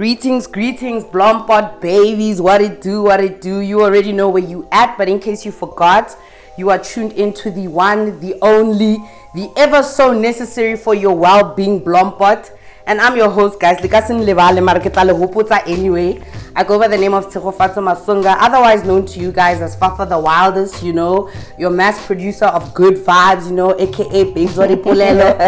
Greetings, greetings, Blompot babies. What it do, what it do. You already know where you at, but in case you forgot, you are tuned into the one, the only, the ever so necessary for your well-being Blompot. And I'm your host, guys. Likasin Levale Marketale Hopota anyway. I go by the name of Terofato Masunga, otherwise known to you guys as Fafa the Wildest, you know, your mass producer of good vibes, you know, aka Big Zori Pulelo,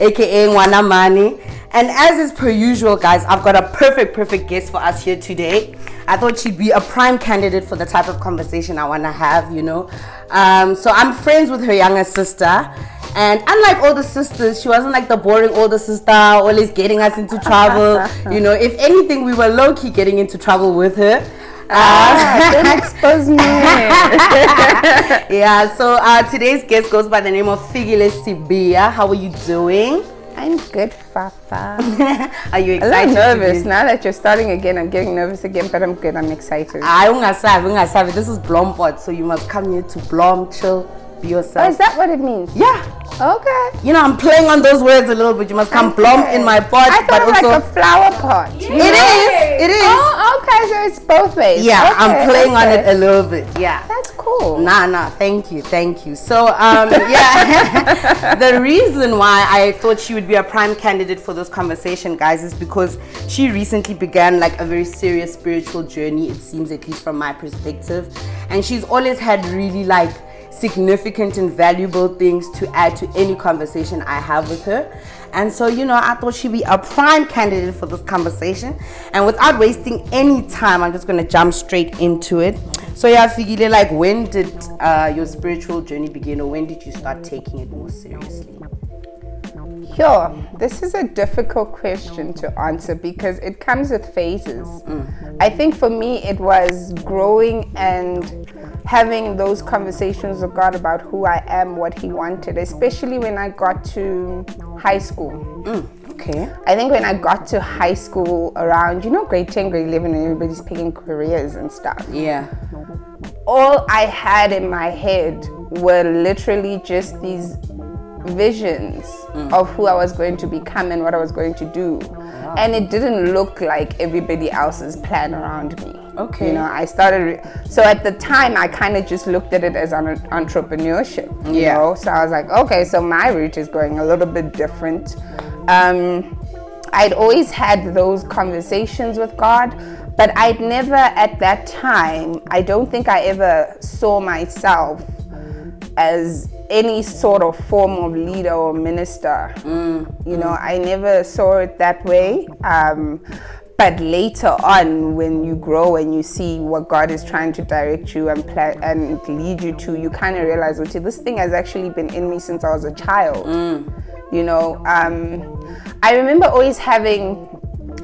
aka Nwana Mani. And as is per usual, guys, I've got a perfect, perfect guest for us here today. I thought she'd be a prime candidate for the type of conversation I want to have, you know. Um, so I'm friends with her younger sister. And unlike older sisters, she wasn't like the boring older sister, always getting us into trouble. you know, if anything, we were low key getting into trouble with her. Ah, don't expose me. yeah, so uh, today's guest goes by the name of Figile Sibia. How are you doing? I'm good, Fafa. Are you A excited? little to nervous. be- Now that you're starting again, I'm getting nervous again, but I'm good. I'm excited. I ungasabi, ungasabi. This is Blompot, so you must come here to Blom, chill, be Oh, yourself. is that what it means? yeah. Okay. You know, I'm playing on those words a little bit. You must come blom Okay. in my pot, I thought but it was also like a flower pot. it is. It is. Oh, okay. So it's both ways. yeah, I'm Okay, playing on it a little bit. Yeah. That's cool. Nah, nah. Thank you, thank you. So, um, yeah, the reason why I thought she would be a prime candidate for this conversation, guys, is because she recently began like a very serious spiritual journey. It seems, at least from my perspective, and she's always had really like significant and valuable things to add to any conversation I have with her. And so, you know, I thought she'd be a prime candidate for this conversation. And without wasting any time, I'm just gonna jump straight into it. So, yeah, Figile, like, when did uh, your spiritual journey begin, or when did you start taking it more seriously? Sure. This is a difficult question to answer because it comes with phases. I think for me, it was growing and having those conversations with God about who I am, what He wanted, especially when I got to high school. Mm, okay. I think when I got to high school around, you know, grade 10, grade 11, and everybody's picking careers and stuff Yeah. all I had in my head were literally just these visions mm. of who I was going to become and what I was going to do. And it didn't look like everybody else's plan around me. Okay. You know, I started, re- so at the time, I kind of just looked at it as an entrepreneurship. You Yeah. know, so I was like, okay, so my route is going a little bit different. Um, I'd always had those conversations with God, but I'd never at that time, I don't think I ever saw myself as any sort of form of leader or minister. You know, I never saw it that way. Um, but later on, when you grow and you see what God is trying to direct you and plan and lead you to, you kind of realize, okay, this thing has actually been in me since I was a child. You know, um, I remember always having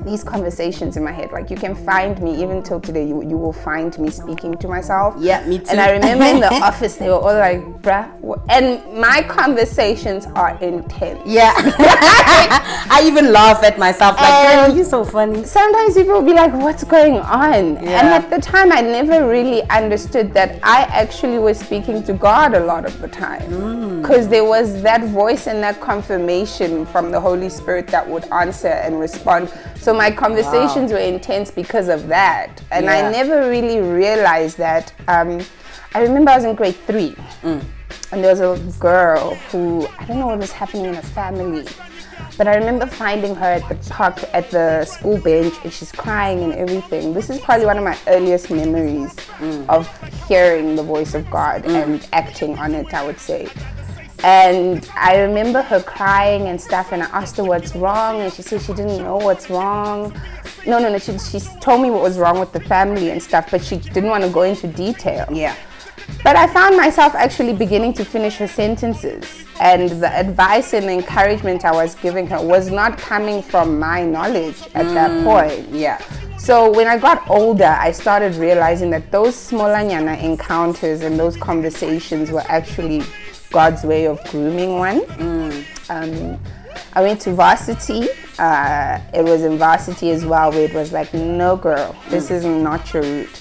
these conversations in my head. Like you can find me even till today. You you will find me speaking to myself. Yeah, me too. And I remember in the office they were all like, "Bruh," wh-" and my conversations are intense. Yeah. I even laugh at myself. Like, "Girl, you're so funny. Sometimes people will be like, "What's going on?" And at the time, I never really understood that I actually was speaking to God a lot of the time, mm. because there was that voice and that confirmation from the Holy Spirit that would answer and respond. So my conversations were intense because of that, and Yeah. I never really realized that. Um, I remember I was in grade three, mm. and there was a girl who I don't know what was happening in her family. But I remember finding her at the park at the school bench and she's crying and everything. This is probably one of my earliest memories mm. of hearing the voice of God mm. and acting on it, I would say. And I remember her crying and stuff, and I asked her what's wrong, and she said she didn't know what's wrong. No, no, no, she, she told me what was wrong with the family and stuff, but she didn't want to go into detail. Yeah. But I found myself actually beginning to finish her sentences. And the advice and encouragement I was giving her was not coming from my knowledge at that mm. point. Yeah. So when I got older, I started realizing that those smolanyana encounters and those conversations were actually God's way of grooming one. Um, I went to varsity. Uh, it was in varsity as well, where it was like, no, girl, this is not your route.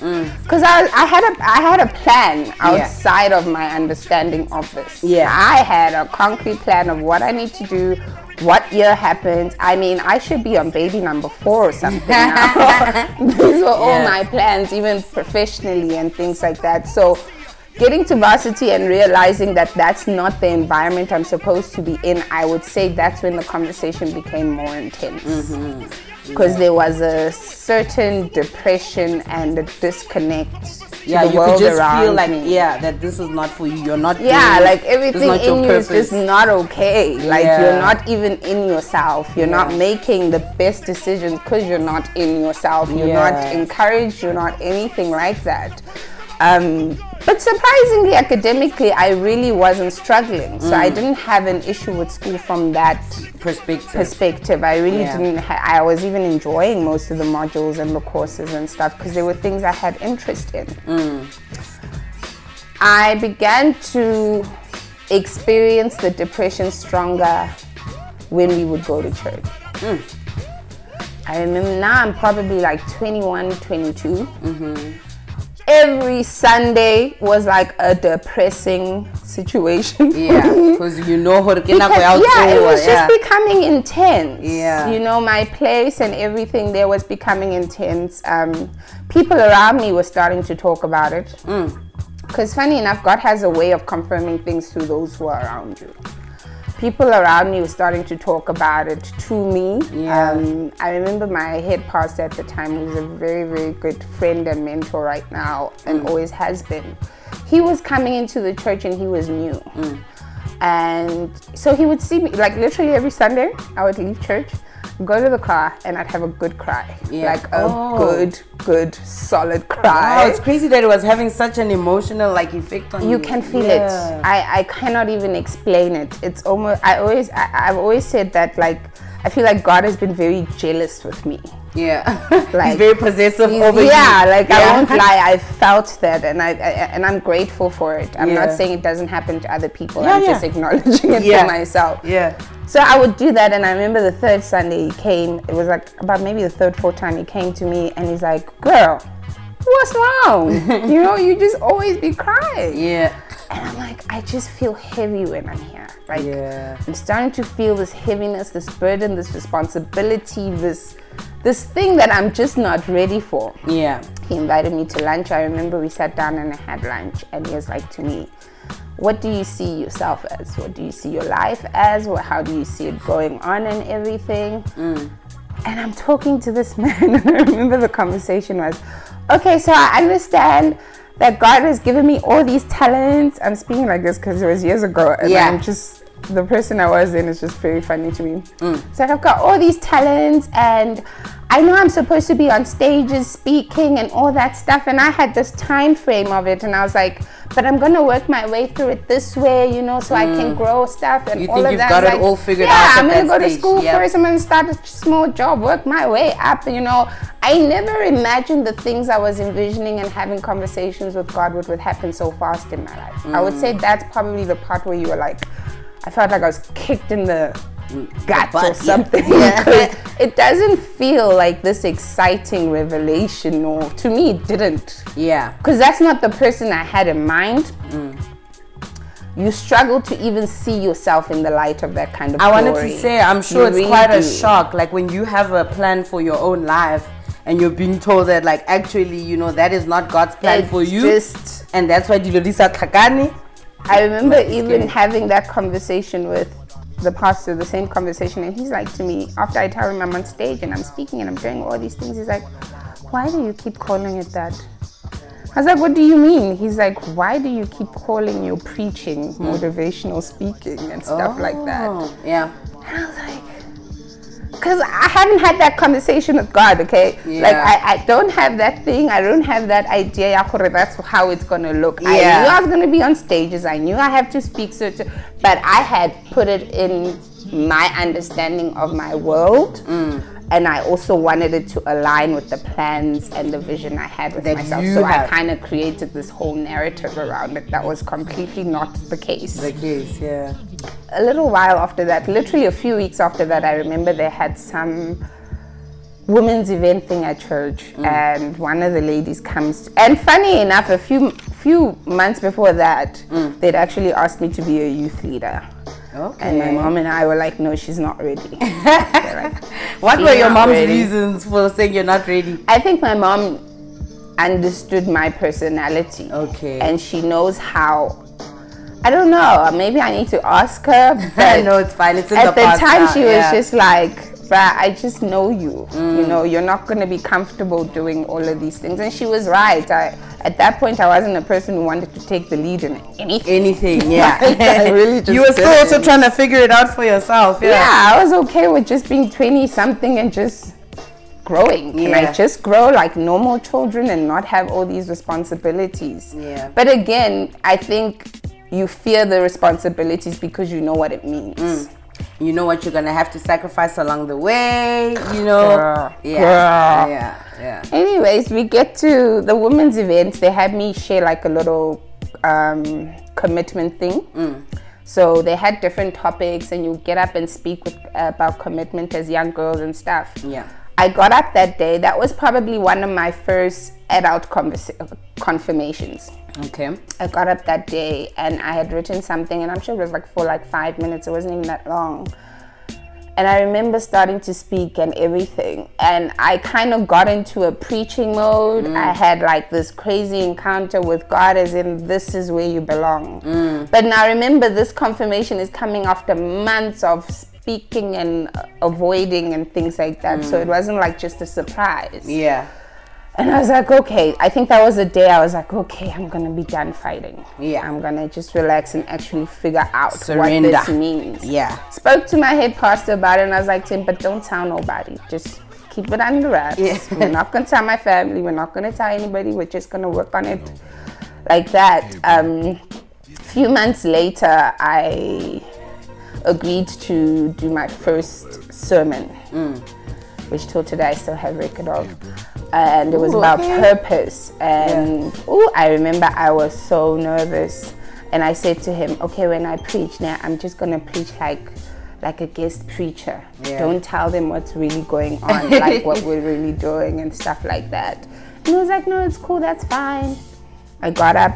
Because I, I had a I had a plan outside of my understanding of this. Yeah. I had a concrete plan of what I need to do, what year happened. I mean, I should be on baby number four or something now. These were all my plans, even professionally and things like that. So, getting to varsity and realizing that that's not the environment I'm supposed to be in, I would say that's when the conversation became more intense. Mm-hmm. Because there was a certain depression and a disconnect yeah, you could just feel like me. yeah that this is not for you. You're not. Yeah, like everything in you is just not okay. Like Yeah. you're not even in yourself. You're not making the best decisions because you're not in yourself. You're not encouraged. You're not anything like that. Um, but surprisingly, academically, I really wasn't struggling. So Mm. I didn't have an issue with school from that perspective. perspective. I really Yeah. didn't. Ha- I was even enjoying most of the modules and the courses and stuff because there were things I had interest in. I began to experience the depression stronger when we would go to church. I remember now I'm probably like 21, 22. Every Sunday was like a depressing situation. yeah, because you know how to get Because, yeah, it was yeah. just becoming intense. Yeah. You know, my place and everything there was becoming intense. Um, people around me were starting to talk about it. Mm. Because, funny enough, God has a way of confirming things to those who are around you. People around me were starting to talk about it to me. Yeah. Um, I remember my head pastor at the time, who's a very, very good friend and mentor right now, and always has been. He was coming into the church and he was new. And so he would see me, like literally every Sunday, I would leave church, go to the car, and I'd have a good cry. Yeah. Like a Oh. good, good, solid Wow, cry. it's crazy that it was having such an emotional like effect on you. you can feel Yeah. it. I, I cannot even explain it. It's almost, I always, I, I've always said that like, I feel like God has been very jealous with me. Yeah, Like, he's very possessive over yeah, you. like Yeah. I won't lie, I felt that, and I, I and I'm grateful for it. I'm Yeah. not saying it doesn't happen to other people. Yeah, I'm just acknowledging it for myself. Yeah, So I would do that, and I remember the third Sunday he came. It was like about maybe the third, fourth time he came to me, and he's like, "Girl, what's wrong? you know, you just always be crying." yeah, And I'm like, I just feel heavy when I'm here. Like, Yeah. I'm starting to feel this heaviness, this burden, this responsibility, this this thing that I'm just not ready for. yeah. He invited me to lunch. I remember we sat down and I had lunch, and he was like to me, "What do you see yourself as? What do you see your life as? Or how do you see it going on and everything?" Mm. And I'm talking to this man, and I remember the conversation was, "Okay, so I understand." That God has given me all these talents. I'm speaking like this because it was years ago, and Yeah. I'm just the person I was then is just very funny to me. So I've got all these talents, and I know I'm supposed to be on stages speaking and all that stuff. And I had this time frame of it, and I was like, but I'm gonna work my way through it this way, you know, so I can grow stuff and You all think of you've that. got it Like, all figured yeah, I'm gonna go to school yep. first. I'm gonna start a small job, work my way up. You know, I never imagined the things I was envisioning and having conversations with God would, would happen so fast in my life. I would Mm. say that's probably the part where you were like, I felt like I was kicked in the guts butt, or something. Yeah. it doesn't feel like this exciting revelation, or to me, it didn't Yeah, because that's not the person I had in mind. Mm. You struggle to even see yourself in the light of that kind of. I wanted to say, I'm sure You it's really quite a shock. Like when you have a plan for your own life and you're being told that, like, actually, you know, that is not God's plan It's for you. just- and that's why Dilorisa Kakani. I remember be even having that conversation with the pastor, the same conversation, and he's like to me after I tell him I'm on stage and I'm speaking and I'm doing all these things. He's like, "Why do you keep calling it that?" I was like, "What do you mean?" He's like, "Why do you keep calling your preaching motivational speaking and stuff like that?" Oh, yeah. And I was like, because I haven't had that conversation with God, okay? Like, I, I don't have that thing. I don't have that idea. That's how it's going to look. I knew I was going to be on stages. I knew I have to speak certain, but I had put it in my understanding of my world. Mm. And I also wanted it to align with the plans and the vision I had with That myself. So I kind of created this whole narrative around it that was completely not the case The case, yeah. a little while after that, literally a few weeks after that, I remember they had some women's event thing at church, mm. and one of the ladies comes. and funny enough, a few few months before that, mm. they'd actually asked me to be a youth leader. Okay. And my mom and I were like, no, she's not ready. like, what were your mom's ready. reasons for saying you're not ready? I think my mom understood my personality. Okay. And she knows how. I don't know. Maybe I need to ask her. But no, it's fine. It's in at the the time, now, she was yeah. just like, "Bruh, I just know you. Mm. You know, you're not going to be comfortable doing all of these things." And she was right. I, at that point, I wasn't a person who wanted to take the lead in anything. anything. Yeah, I really just you were still also didn't. trying to figure it out for yourself. Yeah. Yeah, I was okay with just being 20 something and just growing. Can Yeah. I just grow like normal children and not have all these responsibilities? Yeah. But again, I think you fear the responsibilities because you know what it means. Mm. You know what you're gonna have to sacrifice along the way. You know. Girl. Yeah. Girl. Yeah. Yeah. Anyways, we get to the women's event. They had me share like a little um, commitment thing. Mm. So they had different topics, and you get up and speak with, about commitment as young girls and stuff. Yeah. I got up that day. That was probably one of my first adult conversa- confirmations. Okay. I got up that day and I had written something, and I'm sure it was like for like five minutes. It wasn't even that long. And I remember starting to speak and everything. And I kind of got into a preaching mode. Mm. I had like this crazy encounter with God, as in, this is where you belong. Mm. But now remember, this confirmation is coming after months of speaking and avoiding and things like that. So mm. it wasn't like just a surprise. Yeah. And I was like, okay, I think that was the day I was like, okay, I'm gonna be done fighting. Yeah. I'm gonna just relax and actually figure out Surrender. what this means. Yeah. Spoke to my head pastor about it and I was like, Tim, but don't tell nobody. Just keep it under wraps. Yeah. We're not gonna tell my family, we're not gonna tell anybody, we're just gonna work on it like that. Um few months later I agreed to do my first sermon which till today I still have record of. And it was Ooh, about okay. purpose. And ooh, I remember I was so nervous. And I said to him, okay, when I preach now, I'm just gonna preach like like a guest preacher. Yeah. Don't tell them what's really going on, like what we're really doing and stuff like that. And he was like, no, it's cool, that's fine. I got up.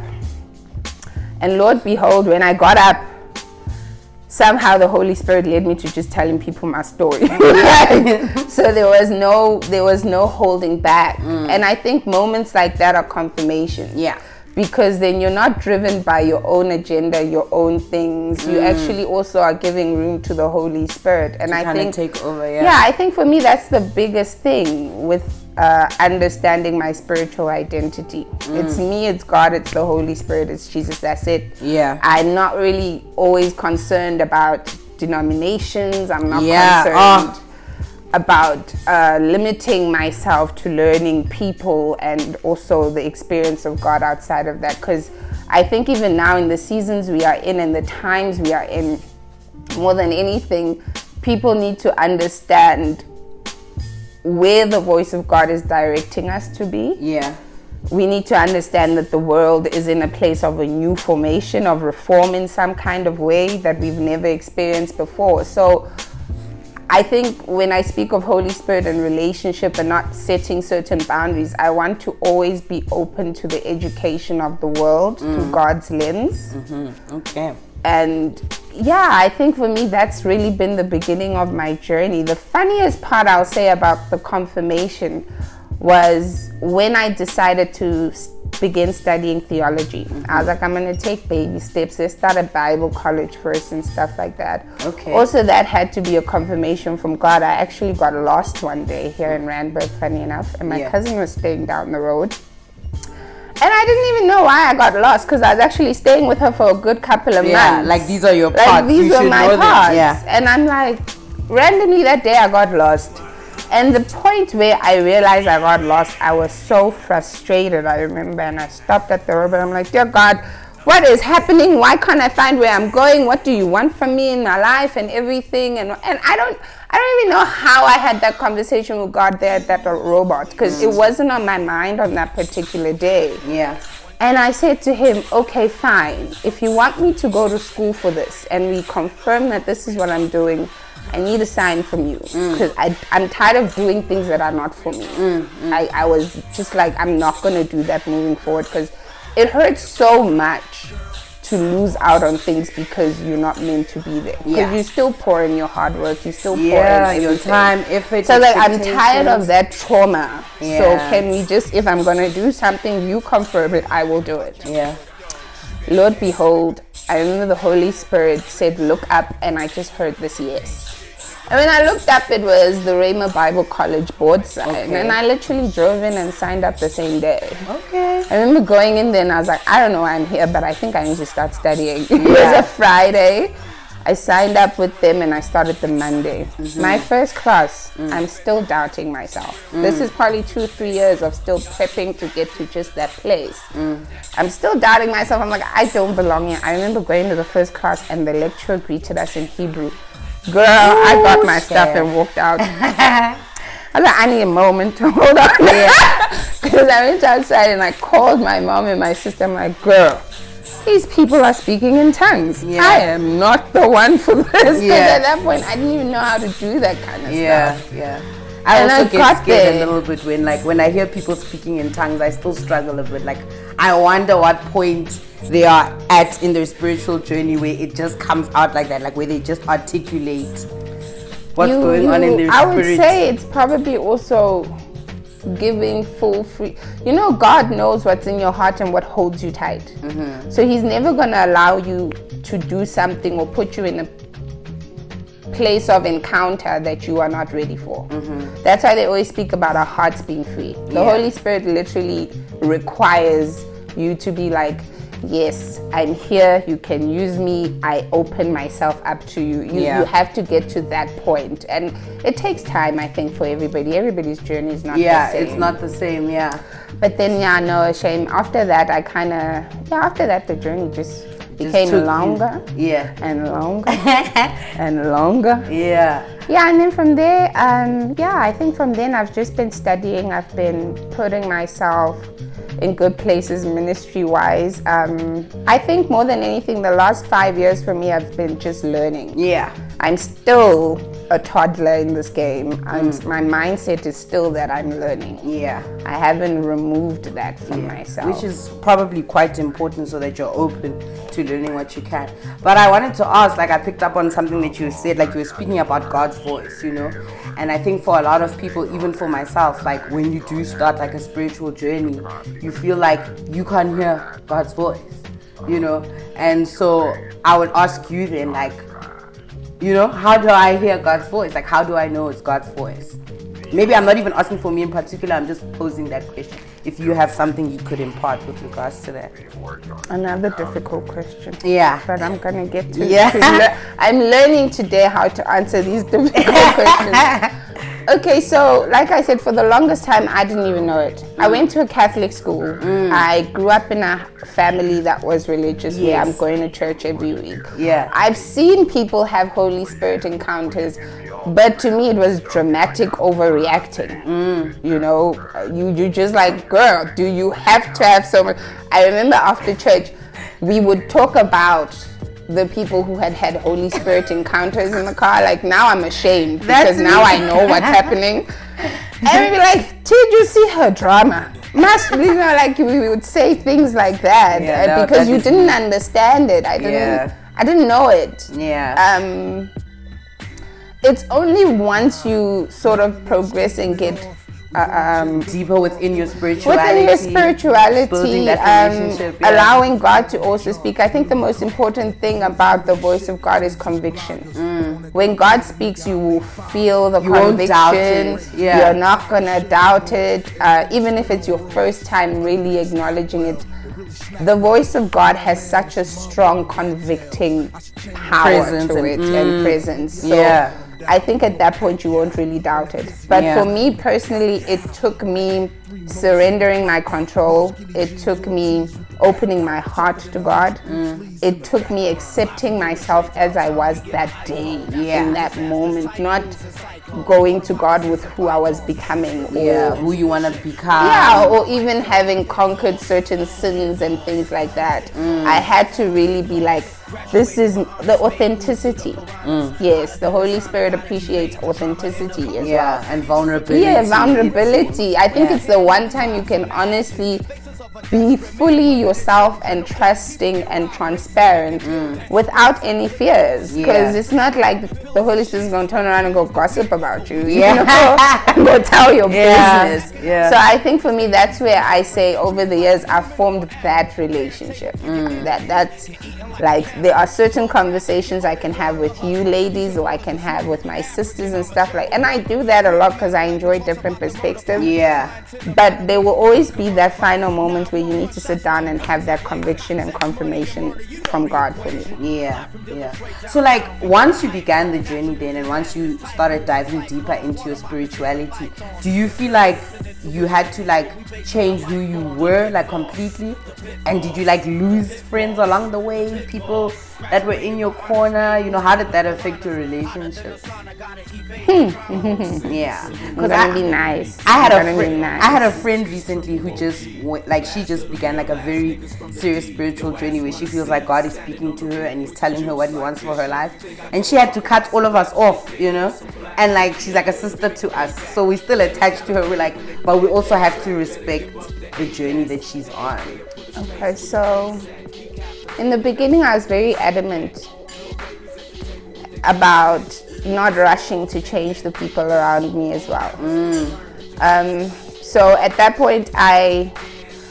And Lord behold, when I got up, somehow the Holy Spirit led me to just telling people my story. so there was no there was no holding back. And I think moments like that are confirmation. Mm. Yeah. Because then you're not driven by your own agenda, your own things. You actually also are giving room to the Holy Spirit. And I think take over. Yeah. yeah, I think for me that's the biggest thing with uh, understanding my spiritual identity. It's me, it's God, it's the Holy Spirit, it's Jesus. That's it. Yeah. I'm not really always concerned about denominations. I'm not Yeah, concerned oh. about uh, limiting myself to learning people and also the experience of God outside of that. Because I think even now in the seasons we are in and the times we are in, more than anything, people need to understand where the voice of God is directing us to be Yeah. we need to understand that the world is in a place of a new formation of reform in some kind of way that we've never experienced before. So I think when I speak of Holy Spirit and relationship and not setting certain boundaries, I want to always be open to the education of the world through mm. God's lens. Mm-hmm. Okay. And yeah, I think for me, that's really been the beginning of my journey. The funniest part I'll say about the confirmation was when I decided to begin studying theology. I was like, I'm going to take baby steps. Let's start a Bible college first and stuff like that. Okay. Also, that had to be a confirmation from God. I actually got lost one day here in Randburg, funny enough, and my Yeah. cousin was staying down the road. And I didn't even know why I got lost because I was actually staying with her for a good couple of Yeah. months. Like these are your parts. Like these you were my parts. Yeah. And I'm like, randomly that day I got lost. And the point where I realized I got lost, I was so frustrated, I remember. And I stopped at the road and I'm like, Dear God, what is happening? Why can't I find where I'm going? What do you want from me in my life and everything? And and I don't I don't even know how I had that conversation with God there at that robot because it mm. wasn't on my mind on that particular day. Yeah. And I said to him, okay, fine. If you want me to go to school for this and we confirm that this is what I'm doing, I need a sign from you. Mm. Because I'm tired of doing things that are not for me. Mm, I, I was just like, I'm not going to do that moving forward because it hurts so much to lose out on things because you're not meant to be there. Because Yeah. you still pour in your hard work, you still pour Yeah, in your time, effort. So like I'm tired of that trauma. So can we just if I'm gonna do something, you confirm it, I will do it. Yeah. Lord behold, I remember the Holy Spirit said, Look up, and I just heard this yes. And when I looked up, it was the Rhema Bible College board sign. Okay. And I literally drove in and signed up the same day. Okay. I remember going in there and I was like, I don't know why I'm here, but I think I need to start studying. it was a Friday. I signed up with them and I started the Monday. Mm-hmm. My first class, Mm. I'm still doubting myself. This is probably two, three years of still prepping to get to just that place. Mm. I'm still doubting myself. I'm like, I don't belong here. I remember going to the first class and the lecturer greeted us in Hebrew. Girl, I got my stuff and walked out. I was like, I need a moment to hold on. Because I went outside and I called my mom and my sister. I'm like, girl, these people are speaking in tongues. Yeah. I am not the one for this. Because Yeah. at that point, I didn't even know how to do that kind of Yeah, stuff. yeah. I And also I get scared a little bit when, like, when I hear people speaking in tongues, I still struggle a bit. Like, I wonder what point they are at in their spiritual journey where it just comes out like that, like where they just articulate what's You- going on in you- their I would spirit. say it's probably also giving full free. You know, God knows what's in your heart and what holds you tight. Mm-hmm. So He's never gonna allow you to do something or put you in a place of encounter that you are not ready for. That's why they always speak about our hearts being free. The Mm-hmm. Yeah. Holy Spirit literally requires you to be like, Yes, I'm here. You can use me. I open myself up to you. You, Yeah. you have to get to that point, and it takes time. I think for everybody, everybody's journey is not yeah, the same. it's not the same. Yeah. But then, yeah, no shame. After that, I kind of, yeah, after that, the journey just became you- longer Yeah. and longer and longer. Yeah. Yeah, and then from there, um, yeah, I think from then I've just been studying. I've been putting myself in good places ministry wise. Um, I think more than anything, the last five years for me, I've been just learning. Yeah. I'm still a toddler in this game, and mm. my mindset is still that I'm learning. Yeah. I haven't removed that from myself. Which is probably quite important so that you're open to learning what you can. But I wanted to ask, like I picked up on something that you said, like you were speaking about God's voice, you know? And I think for a lot of people, even for myself, like when you do start like a spiritual journey, you feel like you can't hear God's voice, you know? And so I would ask you then, like, you know, how do I hear God's voice? Like, how do I know it's God's voice? Maybe I'm not even asking for me in particular, I'm just posing that question. If you have something you could impart with regards to that. Another difficult question. Yeah. But I'm gonna get to, Yeah. to lear- I'm learning today how to answer these difficult questions. Okay, so like I said, for the longest time, I didn't even know it. I went to a Catholic school. Mm. I grew up in a family that was religious, where I'm going to church every week. Yeah. I've seen people have Holy Spirit encounters, but to me, it was dramatic overreacting. Mm. You know, you you just like, girl, do you have to have so much? I remember after church, we would talk about the people who had had Holy Spirit encounters in the car. Like now, I'm ashamed That's because now. I know what's happening. And we'd be like, did you see her drama? Must you know, like we would say things like that Yeah, uh, that- because that you didn't understand it. I didn't. Yeah. I didn't know it. Yeah. Um, it's only once you sort of progress and get uh, um, Deeper within your spirituality. within your spirituality, building that um, relationship, yeah. allowing God to also speak. I think the most important thing about the voice of God is conviction. When God speaks, you will feel the Mm. You conviction. yeah. You're not gonna doubt it, uh, even if it's your first time really acknowledging it. The voice of God has such a strong convicting power Presence to and- it and presence. So Yeah. I think at that point you won't really doubt it. But Yeah. for me personally, it took me surrendering my control. It took me opening my heart to God. Mm. It took me accepting myself as I was that day, Yeah. in that moment, not going to God with who I was becoming. Or, Yeah, who you want to become. yeah, or even having conquered certain sins and things like that. Mm. I had to really be like, this is the authenticity. Mm. Yes, the Holy Spirit appreciates authenticity as Yeah, well. and vulnerability. Yeah, vulnerability. I think Yeah. it's the one time you can honestly be fully yourself and trusting and transparent without any fears. Because Yeah. it's not like the Holy Spirit is going to turn around and go gossip about you. You Yeah. know, and go tell your Yeah, business. yeah. So I think for me, that's where I say over the years I've formed that relationship. Mm. That that's like there are certain conversations I can have with you ladies, or I can have with my sisters and stuff like. And I do that a lot because I enjoy different perspectives. Yeah. But there will always be that final moment where you need to sit down and have that conviction and confirmation from God for me. Yeah, yeah. So, like, once you began the journey, then, and once you started diving deeper into your spirituality, do you feel like you had to like change who you were, like, completely? And did you like lose friends along the way? People that were in your corner? You know, how did that affect your relationship? Hmm. yeah, because gonna be nice. I had a friend. nice. I had a friend recently who just went, like she just began like a very serious spiritual journey where she feels like God is speaking to her and He's telling her what He wants for her life, and she had to cut all of us off, you know, and like she's like a sister to us, so we're still attached to her. We're like, but we also have to respect the journey that she's on. Okay, so in the beginning, I was very adamant about not rushing to change the people around me as well. Um, so at that point, I,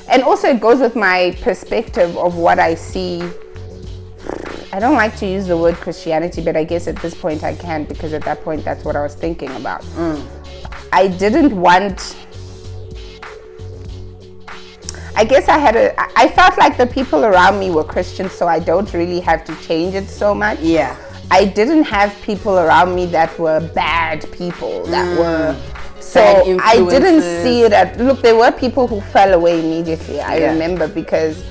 and also it goes with my perspective of what I see. I don't like to use the word Christianity, but I guess at this point I can because at that point that's what I was thinking about. I didn't want I guess I had a, I felt like the people around me were Christians, so I don't really have to change it so much. Yeah. I didn't have people around me that were bad people that mm. were. So I didn't see it at. Look, there were people who fell away immediately. I Yeah. remember because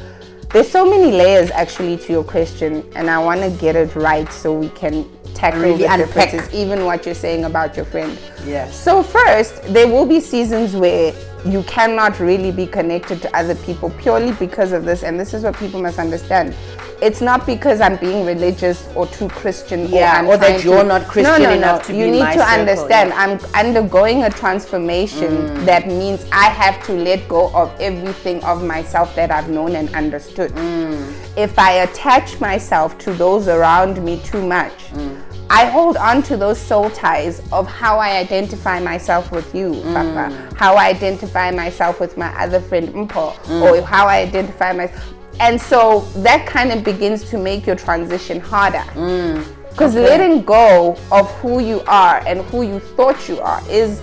there's so many layers actually to your question, and I want to get it right so we can tackle Really the unpack. differences, even what you're saying about your friend. Yeah. So first, there will be seasons where you cannot really be connected to other people purely because of this, and this is what people must understand. It's not because I'm being religious or too Christian, Yeah, or, I'm or that you're to- not Christian no, no, enough no. to you need to circle, understand. yeah. Mm. I'm undergoing a transformation that means I have to let go of everything of myself that I've known and understood. Mm. If I attach myself to those around me too much, Mm. I hold on to those soul ties of how I identify myself with you, Mm. Papa, how I identify myself with my other friend, Mpo, Mm. or how I identify myself. And so that kind of begins to make your transition harder. Mm. Because letting go of who you are and who you thought you are is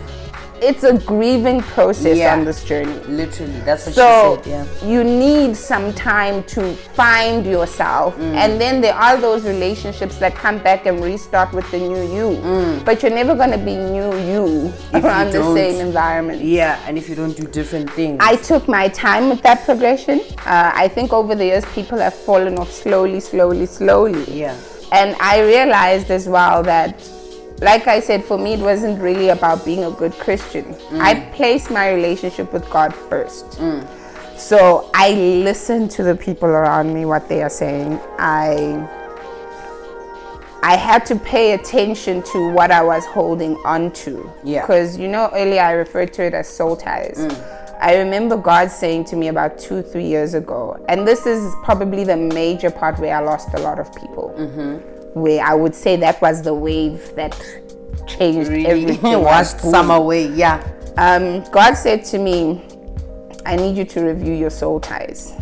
it's a grieving process Yeah. on this journey. Literally, that's what So she said. Yeah. you need some time to find yourself, Mm. and then there are those relationships that come back and restart with the new you. But you're never gonna be new you Mm. If you around the same environment. Yeah, and if you don't do different things. I took my time with that progression. Uh, I think over the years, people have fallen off slowly, slowly, slowly. Yeah. And I realized as well that, like I said, for me, it wasn't really about being a good Christian. Mm. I placed my relationship with God first. Mm. So I listen to the people around me, what they are saying. I I had to pay attention to what I was holding on to. Yeah. Because, you know, earlier I referred to it as soul ties. Mm. I remember God saying to me about two, three years ago, and this is probably the major part where I lost a lot of people. Mm-hmm. Where I would say that was the wave that changed really everything. washed some away. Yeah. Um, God said to me, I need you to review your soul ties.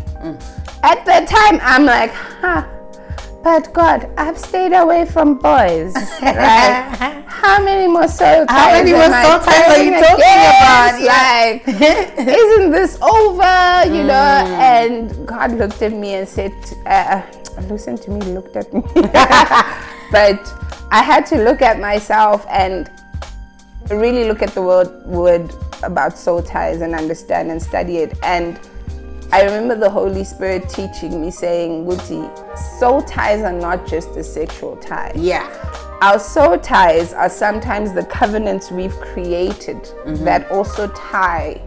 At that time, I'm like, huh, but God, I've stayed away from boys. right? How many more soul ties? How many more soul ties are you talking about? Like, isn't this over? You know? Mm. And God looked at me and said, uh, listen to me, looked at me. but I had to look at myself and really look at the word word about soul ties and understand and study it. And I remember the Holy Spirit teaching me saying, Guti, soul ties are not just a sexual tie. Yeah. Our soul ties are sometimes the covenants we've created mm-hmm. that also tie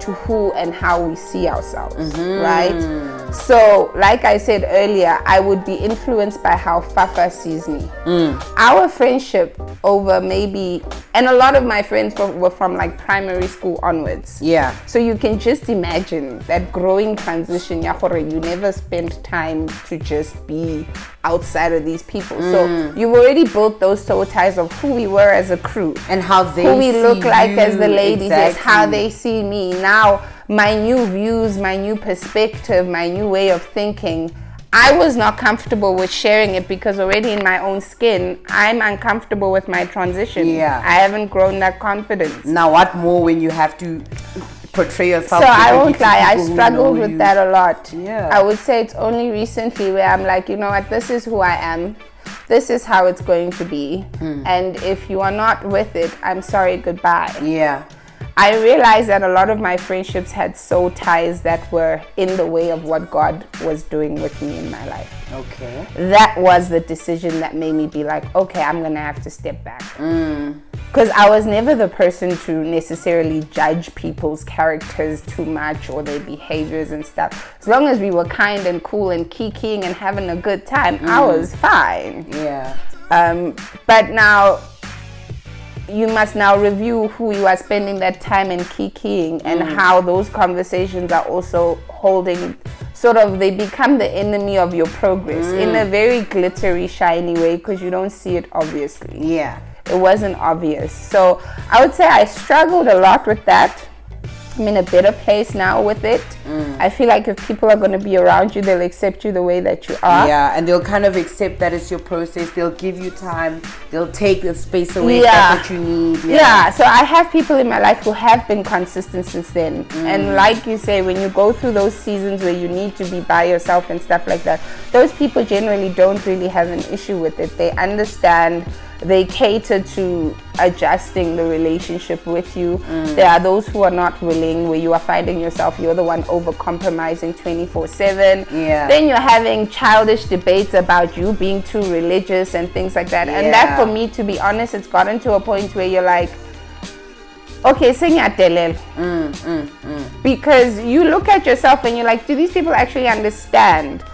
to who and how we see ourselves, right? So, like I said earlier, I would be influenced by how Fafa sees me. Mm. Our friendship over maybe, and a lot of my friends were, were from like primary school onwards. Yeah. So you can just imagine that growing transition. You never spent time to just be outside of these people. Mm. So you've already built those soul ties of who we were as a crew And how they who we look like as the ladies, yes, how they see me. Now, my new views, my new perspective, my new way of thinking. I was not comfortable with sharing it because already in my own skin, I'm uncomfortable with my transition. Yeah. I haven't grown that confidence. Now, what more when you have to portray yourself? So I won't lie, I struggled with you? that a lot. Yeah. I would say it's only recently where I'm like, you know what, this is who I am. This is how it's going to be. Hmm. And if you are not with it, I'm sorry, goodbye. Yeah. I realized that a lot of my friendships had soul ties that were in the way of what God was doing with me in my life. Okay. That was the decision that made me be like, okay, I'm gonna have to step back. Mm. Because I was never the person to necessarily judge people's characters too much or their behaviors and stuff. As long as we were kind and cool and kikiing and having a good time, I was fine. Yeah. Um, but now you must now review who you are spending that time and kikiing and mm. how those conversations are also holding sort of they become the enemy of your progress in mm. a very glittery shiny way because you don't see it obviously. Yeah. it wasn't obvious. So i would say i struggled a lot with that i'm in a better place now with it mm. i feel like if people are going to be around you they'll accept you the way that you are Yeah, and they'll kind of accept that it's your process. They'll give you time. They'll take the space away. Yeah. What you need. yeah. so I have people in my life who have been consistent since then. Mm. And like you say, when you go through those seasons where you need to be by yourself and stuff like that, those people generally don't really have an issue with it. They understand, they cater to adjusting the relationship with you. Mm. There are those who are not willing, where you are finding yourself, you're the one over compromising 24 7. Yeah. Then you're having childish debates about you being too religious and things like that. And that for me, to be honest, it's gotten to a point where you're like, okay, sing delel. Mm, mm, because you look at yourself and you're like, do these people actually understand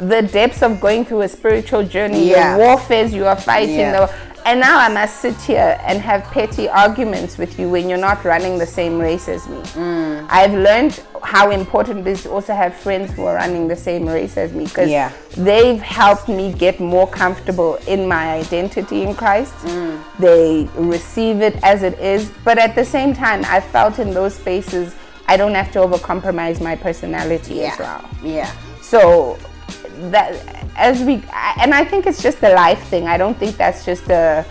the depths of going through a spiritual journey, Yeah. the warfares you are fighting? Yeah. The, and now I must sit here and have petty arguments with you when you're not running the same race as me. Mm. I've learned how important it is to also have friends who are running the same race as me because Yeah. they've helped me get more comfortable in my identity in Christ. Mm. They receive it as it is, but at the same time, I felt in those spaces I don't have to overcompromise my personality as well. Yeah. So that as we and I think it's just a life thing. I don't think that's just a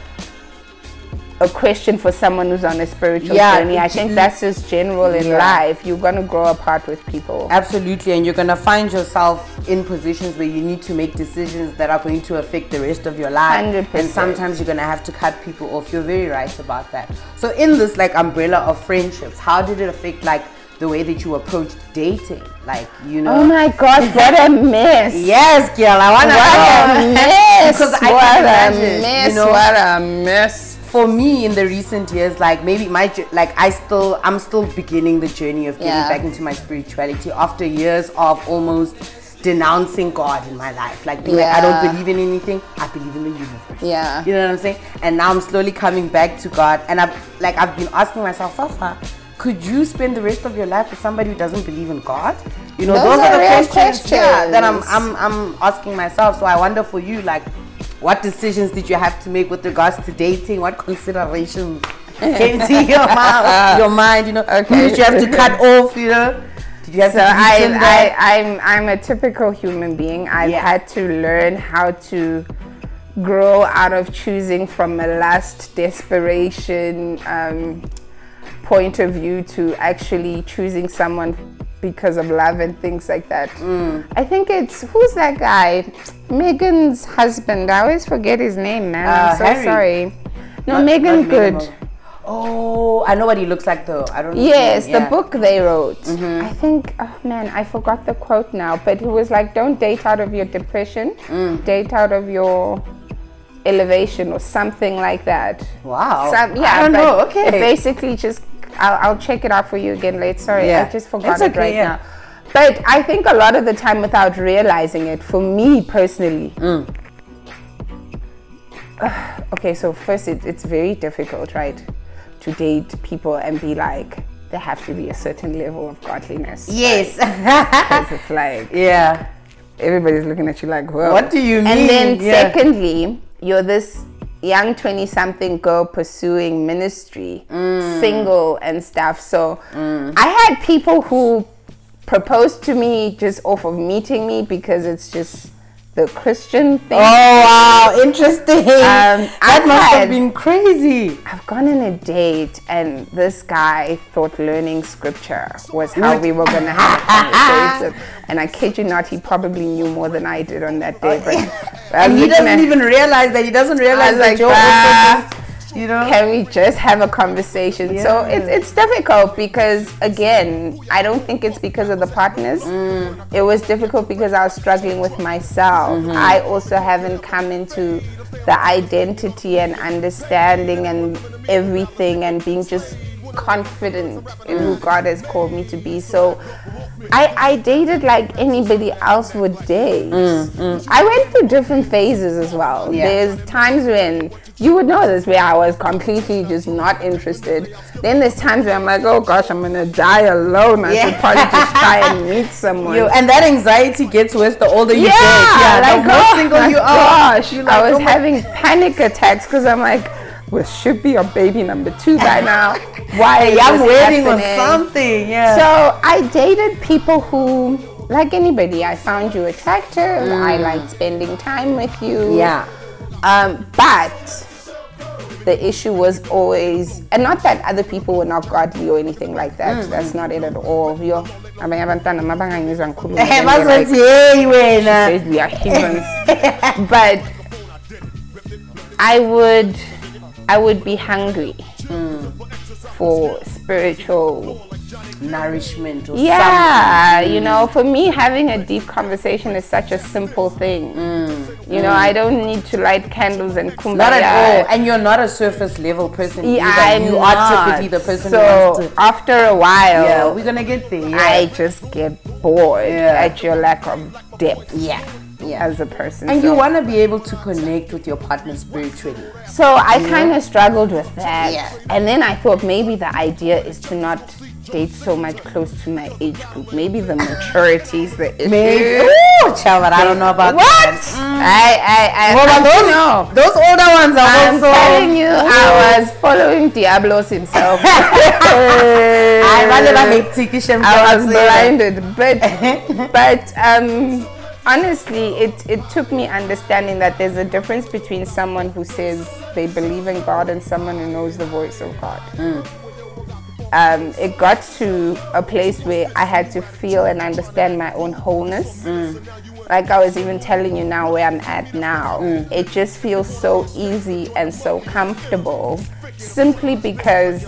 a question for someone who's on a spiritual Yeah, journey. I think that's just general in Yeah. life. You're gonna grow apart with people. Absolutely, and you're gonna find yourself in positions where you need to make decisions that are going to affect the rest of your life. 100%. And sometimes you're gonna have to cut people off. You're very right about that. So in this like umbrella of friendships, how did it affect like the way that you approached dating? Like, you know. Oh my god, what a mess. Yes, girl, I wanna What a mess. because I what can a imagine, mess. you know, what a mess. for me in the recent years like maybe my like i still i'm still beginning the journey of getting Yeah. back into my spirituality after years of almost denouncing god in my life like being like i don't believe in anything i believe in the universe Yeah. you know what i'm saying and now i'm slowly coming back to god and i've like i've been asking myself Fafa, could you spend the rest of your life with somebody who doesn't believe in god you know Those those, are are the real questions, yeah, that I'm. I'm i'm asking myself so i wonder for you like what decisions did you have to make with regards to dating? What considerations came to your mind? Your mind, you know. Okay. Did you have to cut off? You know. Did you have So to? I, I, am I'm, I'm a typical human being. I've Yeah. had to learn how to grow out of choosing from a last desperation um, point of view to actually choosing someone because of love and things like that. Mm. I think it's who's that guy? Megan's husband. I always forget his name, man. Uh, I'm so Harry. sorry. No, Not- Megan not Good. Oh, I know what he looks like though. I don't Yes, the yeah. Mm-hmm. book they wrote. I think, oh man, I forgot the quote now, but it was like, don't date out of your depression, Mm. date out of your elevation or something like that. Wow. Some- yeah, I don't know. Okay. It basically just, I'll, I'll check it out for you again later. Sorry, Yeah. I just forgot It's it okay, right yeah. now. But I think a lot of the time, without realizing it, for me personally, mm. okay, so first, it, it's very difficult, right, to date people and be like, there have to be a certain level of godliness. Yes. Because it's like, yeah. everybody's looking at you like, whoa. What do you mean? And then, Yeah. secondly, you're this young 20 something girl pursuing ministry, Mm. single and stuff. So I had people who proposed to me just off of meeting me because it's just the Christian thing. Oh wow, interesting. Um, that I've must had- have been crazy. I've gone on a date and this guy thought learning scripture was how we were going to have a conversation. And I kid you not, he probably knew more than I did on that day. But And he doesn't at- even realize that he doesn't realize that like, you're "Bruh, also just, you know. can we just have a conversation? So it's, it's difficult because, again, I don't think it's because of the partners. Mm. It was difficult because I was struggling with myself. Mm-hmm. I also haven't come into the identity and understanding and everything and being just confident in Mm. who God has called me to be. So I, I dated like anybody else would date. I went through different phases as well. Mm, Yeah. There's times when you would know this where I was completely just not interested. Then there's times where I'm like, oh gosh, I'm gonna die alone. I should probably just try and meet someone. And that anxiety gets worse the older you yeah, get. Yeah, like the more oh single you are. gosh, you're I was oh having panic attacks because I'm like, well, should be a baby number two by now. Why is waiting wedding something. Yeah. So I dated people who, like anybody, I found you attractive. I liked spending time with you. Mm. yeah. Um, but the issue was always, and not that other people were not godly or anything like that. Mm-hmm. That's not it at all. Yo, abanye abantwana mabanganyizwa ngikhuluma, then they're like, bazothi, hey wena. said we are humans. but I would, I would be hungry for spiritual Nourishment or yeah, you know, for me, having a deep conversation is such a simple thing. Mm, you know, mm. I don't need to light candles and kumbaya. Not at all. And you're not a surface level person. Yeah, either. I'm you not. are typically the person so who wants to. after a while, Yeah, we're gonna get there. Yeah. I just get bored Yeah. at your lack of depth yeah. Yeah. as a person. And so, you want to be able to connect with your partner spiritually. so I kind of struggled with that. Yeah. And then I thought maybe the idea is to not date so much close to my age group. Maybe the maturity is the issue. Maybe. Ooh, child, I don't know about What? that. I, I, I, Well, I don't those, know. those older ones are I'm also. telling you, I was following Diablos himself. I vale ba hectic, Shem I was blinded, but but um, honestly, it it took me understanding that there's a difference between someone who says they believe in God and someone who knows the voice of God. Hmm. Um, it got to a place where I had to feel and understand my own wholeness. Hmm. Like I was even telling you now where I'm at now. Hmm. It just feels so easy and so comfortable simply because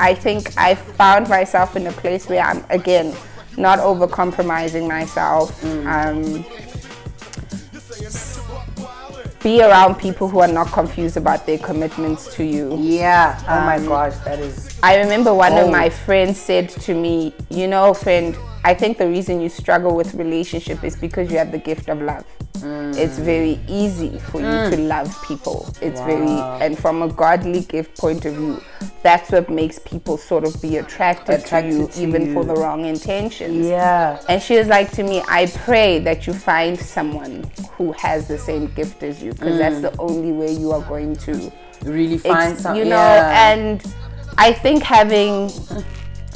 I think I found myself in a place where I'm again not over compromising myself. Um, be around people who are not confused about their commitments to you. Yeah. Oh my Um, gosh, that is. I remember one Oh. of my friends said to me, You know, friend, I think the reason you struggle with relationship is because you have the gift of love. Mm. It's very easy for you to mm. love people. It's very, and from a godly gift point of view, that's what makes people sort of be attracted, Attracted to you, to even you. for the wrong intentions. Yeah. And she was like to me, I pray that you find someone who has the same gift as you, because that's mm. the only way you are going to Really find ex- something. you know yeah. and i think having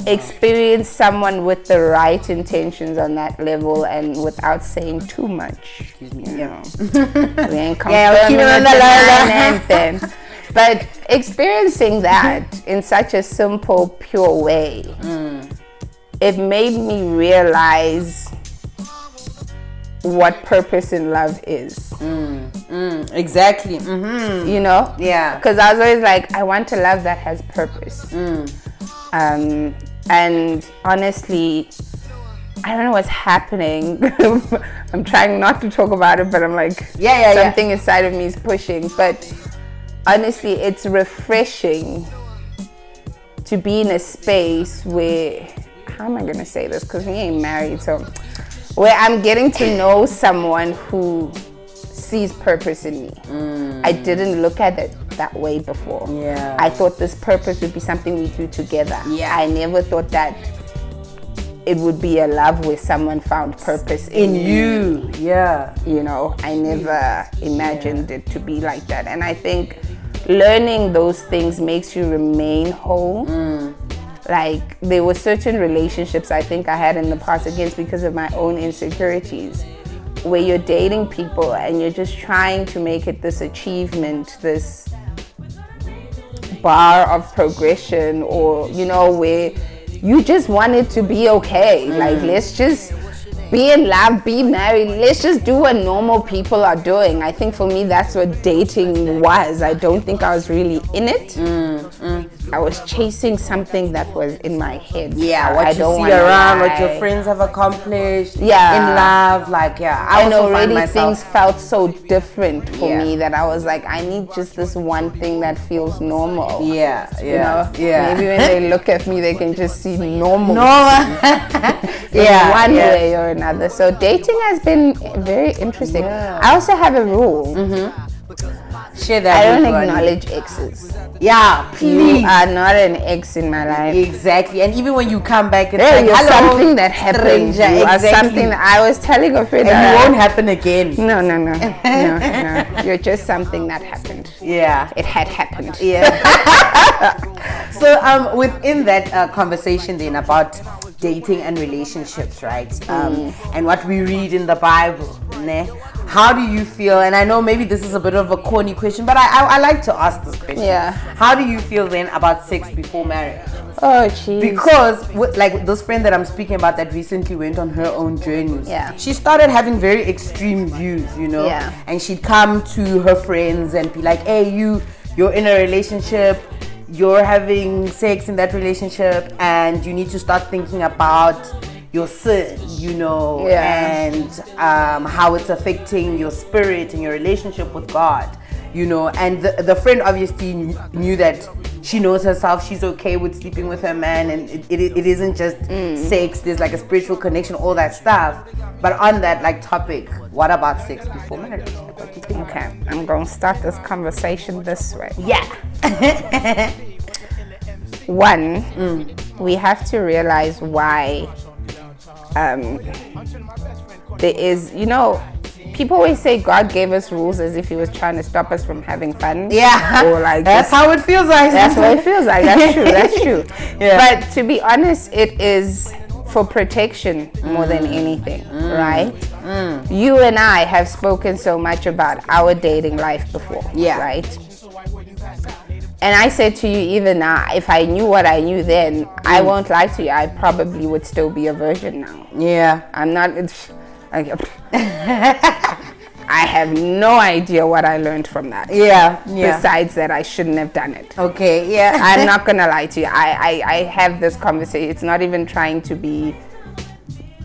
experienced someone with the right intentions on that level and without saying too much excuse me you know we ain't Yeah, confirming on it, the line. anything. but experiencing that in such a simple pure way it made me realize what purpose in love is exactly. hmm you know Yeah. because i was always like i want a love that has purpose um, and honestly i don't know what's happening i'm trying not to talk about it but i'm like Yeah, yeah, yeah. something inside of me is pushing but honestly it's refreshing to be in a space where how am I gonna say this? Because we ain't married, so where I'm getting to know someone who sees purpose in me. Mm. I didn't look at it that way before. Yeah. I thought this purpose would be something we do together. Yeah. I never thought that it would be a love where someone found purpose in, in you. Yeah. You know, I never imagined yeah. it to be like that. And I think learning those things makes you remain whole. Mm. Like there were certain relationships I think I had in the past against because of my own insecurities where you're dating people and you're just trying to make it this achievement, this bar of progression or you know where you just want it to be okay. Mm. Like let's just be in love, be married. Let's just do what normal people are doing. I think for me, that's what dating was. I don't think I was really in it. Mm, mm. I was chasing something that was in my head. Yeah, what I you see around, lie. what your friends have accomplished. Yeah, in love, like yeah. I and already things felt so different for yeah. me that I was like, I need just this one thing that feels normal. Yeah, yeah, you know? yeah. Maybe when they look at me, they can just see normal. Normal. yeah, one yeah. way or another another. So dating has been very interesting. Yeah. I also have a rule. Mm-hmm. Share that. I don't acknowledge exes. Yeah, please. You are not an ex in my life. Exactly. And even when you come back, it's there like, something that happened. You exactly. something I was telling a friend. And it won't happen again. No, no, no, no, no. You're just something that happened. Yeah. It had happened. Yeah. so um, within that uh, conversation then about dating and relationships, right? Um, mm. And what we read in the Bible, ne? How do you feel? And I know maybe this is a bit of a corny question, but I, I, I like to ask this question. Yeah. How do you feel then about sex before marriage? Oh, jeez. Because, like this friend that I'm speaking about that recently went on her own journey. Yeah. She started having very extreme views, you know. Yeah. And she'd come to her friends and be like, "Hey, you, you're in a relationship you're having sex in that relationship and you need to start thinking about your sin, you know, yeah. and um, how it's affecting your spirit and your relationship with God, you know. And the, the friend obviously knew that she knows herself, she's okay with sleeping with her man, and it, it, it isn't just mm. sex, there's like a spiritual connection, all that stuff. But on that like topic, what about sex before marriage? Okay, I'm going to start this conversation this way. Yeah. One, mm. we have to realize why um, there is, you know, people always say God gave us rules as if He was trying to stop us from having fun. Yeah, or like that's how it feels like. That's what it feels like. That's true. That's true. yeah. But to be honest, it is for protection more mm. than anything, mm. right? Mm. You and I have spoken so much about our dating life before. Yeah. Right. And I said to you, even now, if I knew what I knew then, mm. I won't lie to you, I probably would still be a virgin now. Yeah. I'm not. I, I have no idea what I learned from that. Yeah, yeah. Besides that, I shouldn't have done it. Okay, yeah. I'm not gonna lie to you. I, I, I have this conversation. It's not even trying to be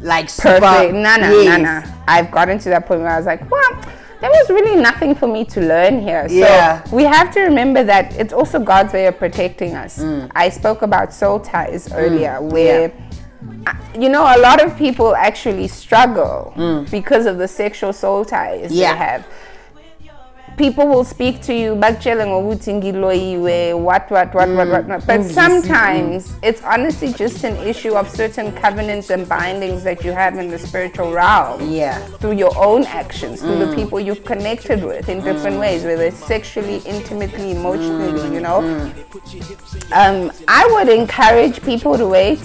like perfect. No, no, no, no. I've gotten to that point where I was like, well there was really nothing for me to learn here. So yeah. we have to remember that it's also God's way of protecting us. Mm. I spoke about soul ties earlier, mm. where yeah. You know a lot of people actually struggle mm. because of the sexual soul ties yeah. they have people will speak to you bakutshele ngokuthi ngiloyiwe what what what what what mm. but sometimes it's honestly just an issue of certain covenants and bindings that you have in the spiritual realm yeah. through your own actions through the mm. people you've connected with in different mm. ways whether it's sexually intimately emotionally you know? Um, I would encourage people to wait.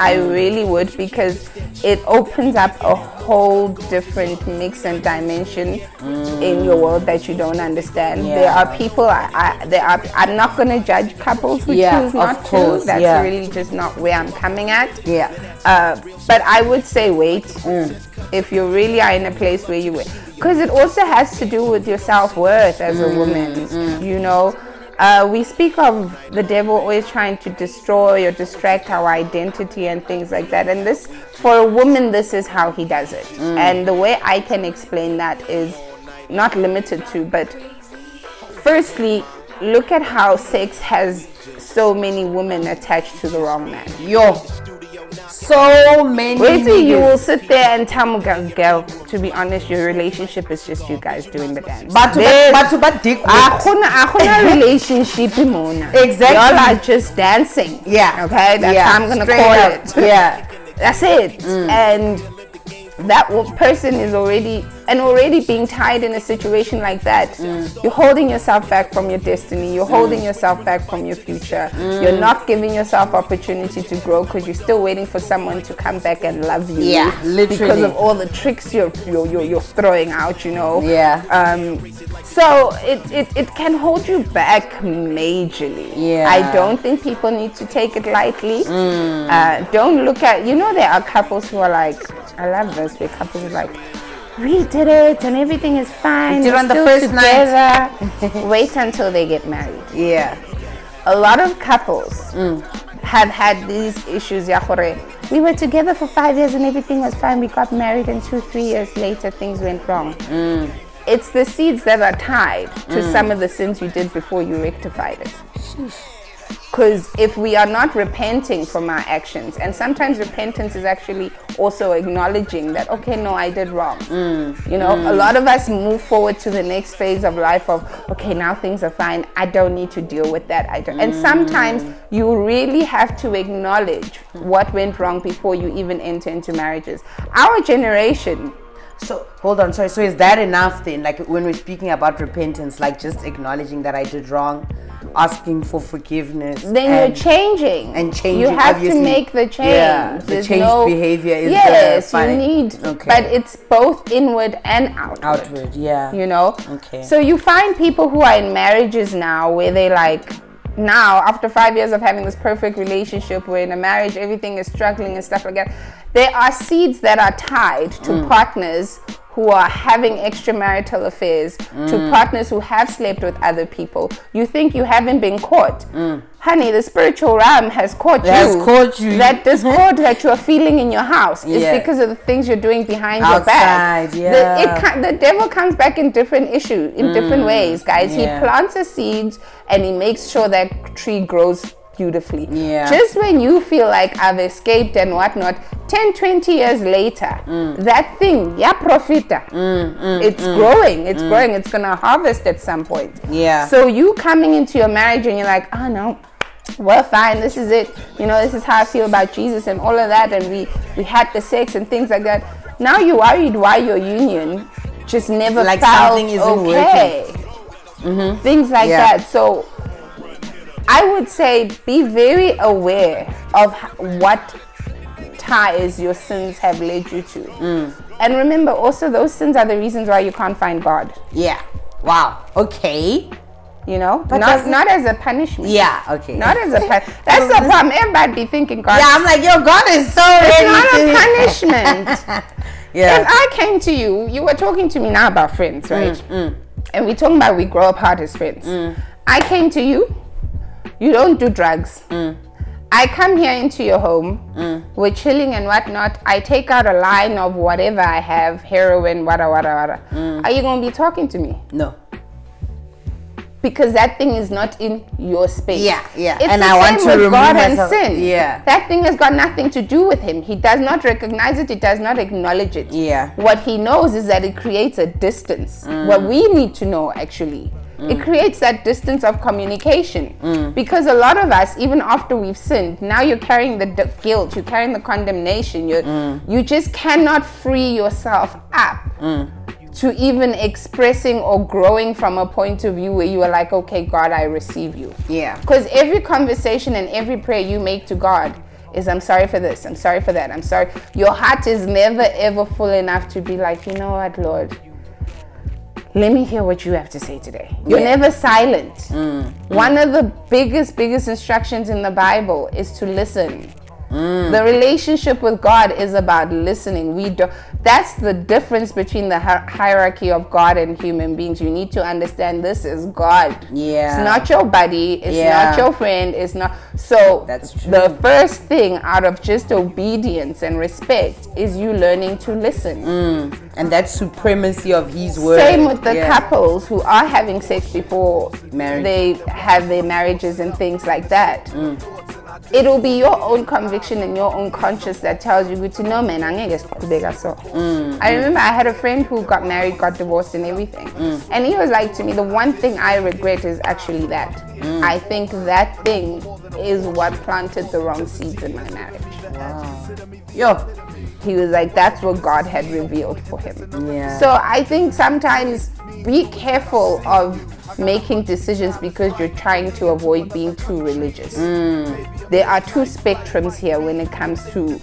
I really would because it opens up a whole different mix and dimension in your world that you you don't understand. Yeah. There are people. I, I there are. I'm not going to judge couples who yeah, choose not to. That's yeah. really just not where I'm coming at. Yeah. Uh, but I would say wait. Mm. If you really are in a place where you, because it also has to do with your self worth as mm. a woman. Mm. You know. Uh, we speak of the devil always trying to destroy or distract our identity and things like that. And this, for a woman, this is how he does it. Mm. And the way I can explain that is not limited to, but firstly, look at how sex has so many women attached to the wrong man. Yo. So many. Wait till you will sit there and tell me, girl, girl, to be honest, your relationship is just you guys doing the dance. But but but dick. Akuna relationship mona. Exactly. Y'all are just dancing. Yeah. Okay, that's Yeah, how I'm gonna straight call up. it. Yeah. That's it. Mm. And that person is already and already being tied in a situation like that. You're holding yourself back from your destiny. You're holding yourself back from your future. You're not giving yourself opportunity to grow because you're still waiting for someone to come back and love you. Yeah, literally. Because of all the tricks you're you're, you're, you're throwing out. You know. Yeah. Um, so it, it, it can hold you back majorly. Yeah. I don't think people need to take it lightly. Uh, don't look at, you know, there are couples who are like, I love this, where couples are like, we did it and everything is fine. we're on the first night." together." Wait until they get married. Yeah. A lot of couples mm. have had these issues. ya gore, We were together for five years and everything was fine. We got married, and two, three years later, things went wrong. Mm. It's the seeds that are tied to mm. some of the sins you did before you rectified it. Because if we are not repenting from our actions, and sometimes repentance is actually also acknowledging that, okay, no, I did wrong. Mm. You know, a mm. lot of us move forward to the next phase of life of, okay, now things are fine. I don't need to deal with that. I don't. And mm. sometimes you really have to acknowledge what went wrong before you even enter into marriages. Our generation, So hold on, sorry. So is that enough then? Like when we're speaking about repentance, like just acknowledging that I did wrong, asking for forgiveness. then you're changing and changing, you have obviously. to make the change Yeah, the There's changed behavior is the yes you need Okay. but it's both inward and outward, outward. Yeah. you know Okay. so you find people who are in marriages now where they like now after five years of having this perfect relationship where in a marriage everything is struggling and stuff like that there are seeds that are tied to Mm. partners who are having extramarital affairs to Mm. partners who have slept with other people you think you haven't been caught Mm. honey the spiritual realm has caught Has you caught you. that discord that you're feeling in your house is because of the things you're doing behind your back Outside, The- yeah. it the devil comes back in different issues in different ways guys Mm. yeah. he plants a seed and he makes sure that tree grows beautifully. Yeah. just when you feel like i've escaped and whatnot 10 20 years later Mm. that thing yeah profita mm, mm, it's mm. growing it's growing it's gonna harvest at some point. Yeah. so you coming into your marriage and you're like oh no we're fine this is it. You know this is how i feel about jesus and all of that and we we had the sex and things like that. Now you're worried why your union just never Like felt something isn't okay. Mm-hmm. Things like Yeah. that. So i would say be very aware of what ties your sins have led you to Mm. and remember also those sins are the reasons why you can't find god yeah. Wow. Okay. you know But not doesn't- as a punishment Yeah. Okay. not as a pun- that's the problem everybody be thinking god Yeah, I'm like, yo, God is so it's not a punishment yeah. if I came to you, you were talking to me now about friends, right? Mm, And we're talking about we grow apart as friends. I came to you, you don't do drugs. Mm. I come here into your home, we're chilling and whatnot. I take out a line of whatever I have, heroin, wada wada wada. Mm. Are you gonna be talking to me? no. Because that thing is not in your space. Yeah, yeah. It's And the I want to remove God myself- and sin. Yeah. That thing has got nothing to do with him. He does not recognize it. He does not acknowledge it. Yeah. What he knows is that it creates a distance. What we need to know actually. It creates that distance of communication because a lot of us, even after we've sinned, now you're carrying the d- guilt, you're carrying the condemnation. You you just cannot free yourself up to even expressing or growing from a point of view where you are like, okay, God, I receive you. Yeah. Because every conversation and every prayer you make to God is, I'm sorry for this, I'm sorry for that, I'm sorry. Your heart is never ever full enough to be like, you know what, Lord, let me hear what you have to say today. You're Yeah. never silent. Mm. One of the biggest, biggest instructions in the Bible is to listen. Mm. The relationship with God is about listening. We do that's the difference between the hi- hierarchy of God and human beings. You need to understand this is God. Yeah. It's not your buddy, it's Yeah. not your friend, it's not so That's true. the first thing out of just obedience and respect is you learning to listen. Mm. And that supremacy of His word. Same with the Yeah. couples who are having sex before Marriage. they have their marriages and things like that. Mm. It'll be your own conviction and your own conscience that tells you to know man angeke siqhubeka so mm. i remember i had a friend who got married got divorced and everything. Mm. And he was like to me the one thing i regret is actually that. Mm. I think that thing is what planted the wrong seeds in my marriage. Yo. He was like that's what god had revealed for him. Yeah. so i think sometimes be careful of making decisions because you're trying to avoid being too religious. Mm. There are two spectrums here when it comes to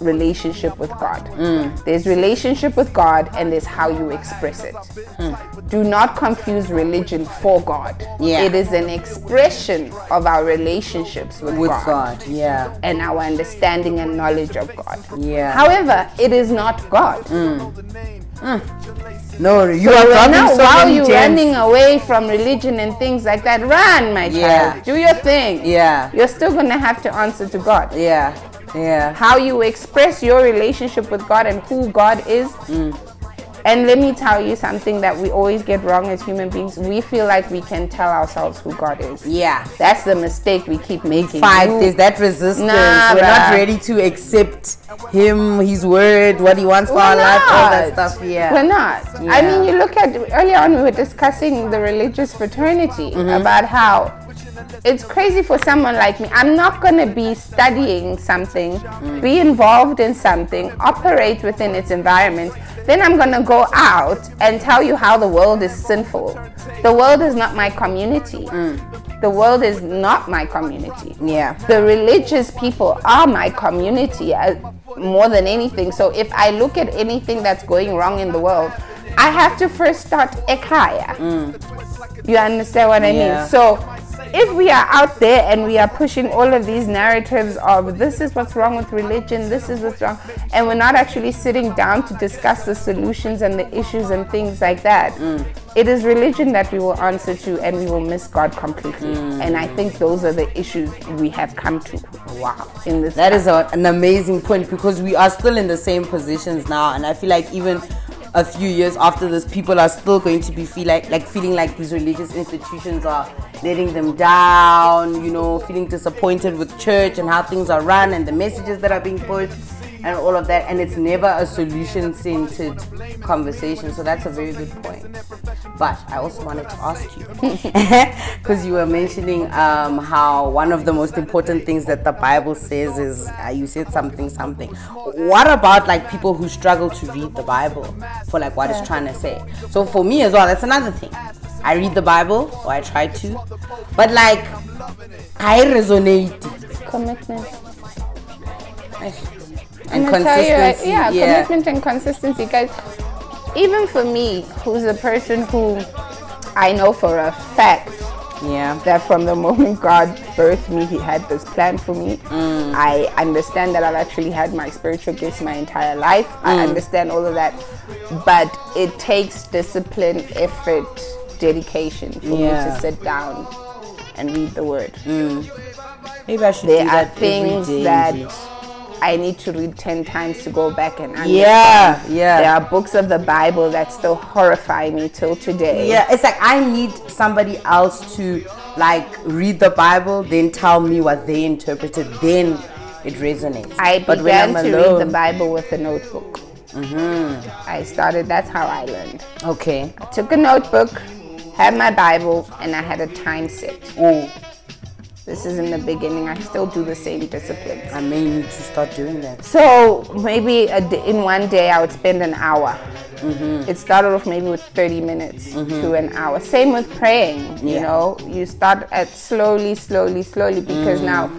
relationship with god mm. there's relationship with god and there's how you express it mm. do not confuse religion for god Yeah. it is an expression of our relationships with, With god God. Yeah. and our understanding and knowledge of God. Yeah. However, it is not God. Mm. No, you So are dropping now, so while you're running away from religion and things like that, run, my Yeah. child. Do your thing. Yeah. You're still gonna have to answer to God. Yeah. Yeah. How you express your relationship with God and who God is. Mm. And let me tell you something that we always get wrong as human beings. We feel like we can tell ourselves who God is. Yeah. That's the mistake we keep making. Fight. There's that resistance. Nah, We're not ready to accept Him, His word, what He wants for We're our life, all that stuff. Yeah. We're not. I mean, you look at earlier on, we were discussing the religious fraternity Mm-hmm. about how it's crazy for someone like me. I'm not going to be studying something, Mm. be involved in something, operate within its environment. Then I'm going to go out and tell you how the world is sinful. The world is not my community. Mm. The world is not my community Yeah. the religious people are my community uh, more than anything. So if I look at anything that's going wrong in the world, I have to first start ekaya. You understand what I Yeah. mean? So if we are out there and we are pushing all of these narratives of this is what's wrong with religion, this is what's wrong, and we're not actually sitting down to discuss the solutions and the issues and things like that, mm. it is religion that we will answer to and we will miss God completely. Mm. And I think those are the issues we have come to. Wow. In this That is a, an amazing point because we are still in the same positions now, and I feel like even a few years after this, people are still going to be feel like like feeling like these religious institutions are letting them down. You know, feeling disappointed with church and how things are run and the messages that are being pushed and all of that. And it's never a solution-centered conversation. So that's a very good point. But I also wanted to ask you because you were mentioning um, how one of the most important things that the Bible says is uh, you said something something. What about like people who struggle to read the Bible for like what it's trying to say? So for me as well, that's another thing. I read the Bible or I try to, but like I resonate commitment. And tell you, consistency. yeah, yeah. commitment and consistency, guys. Even for me, who's a person who I know for a fact yeah. that from the moment God birthed me, He had this plan for me. Mm. I understand that I've actually had my spiritual gifts my entire life. I mm. understand all of that, but it takes discipline, effort, dedication for me to sit down and read the Word. Mm. Maybe I should There do are that things every day. that I need to read 10 times to go back and understand. Yeah, yeah. There are books of the Bible that still horrify me till today. Yeah, it's like I need somebody else to like read the Bible, then tell me what they interpreted, then it resonates. I but when began I'm to alone, read the Bible with a notebook. Mm-hmm. I started, that's how I learned. okay. I took a notebook, had my Bible, and I had a time set. Oh, This is in the beginning. I still do the same disciplines. I may need to start doing that. So maybe a d- in one day I would spend an hour. Mm-hmm. It started off maybe with 30 minutes to an hour. Same with praying. You Yeah. know, you start at slowly, slowly, slowly because Mm. now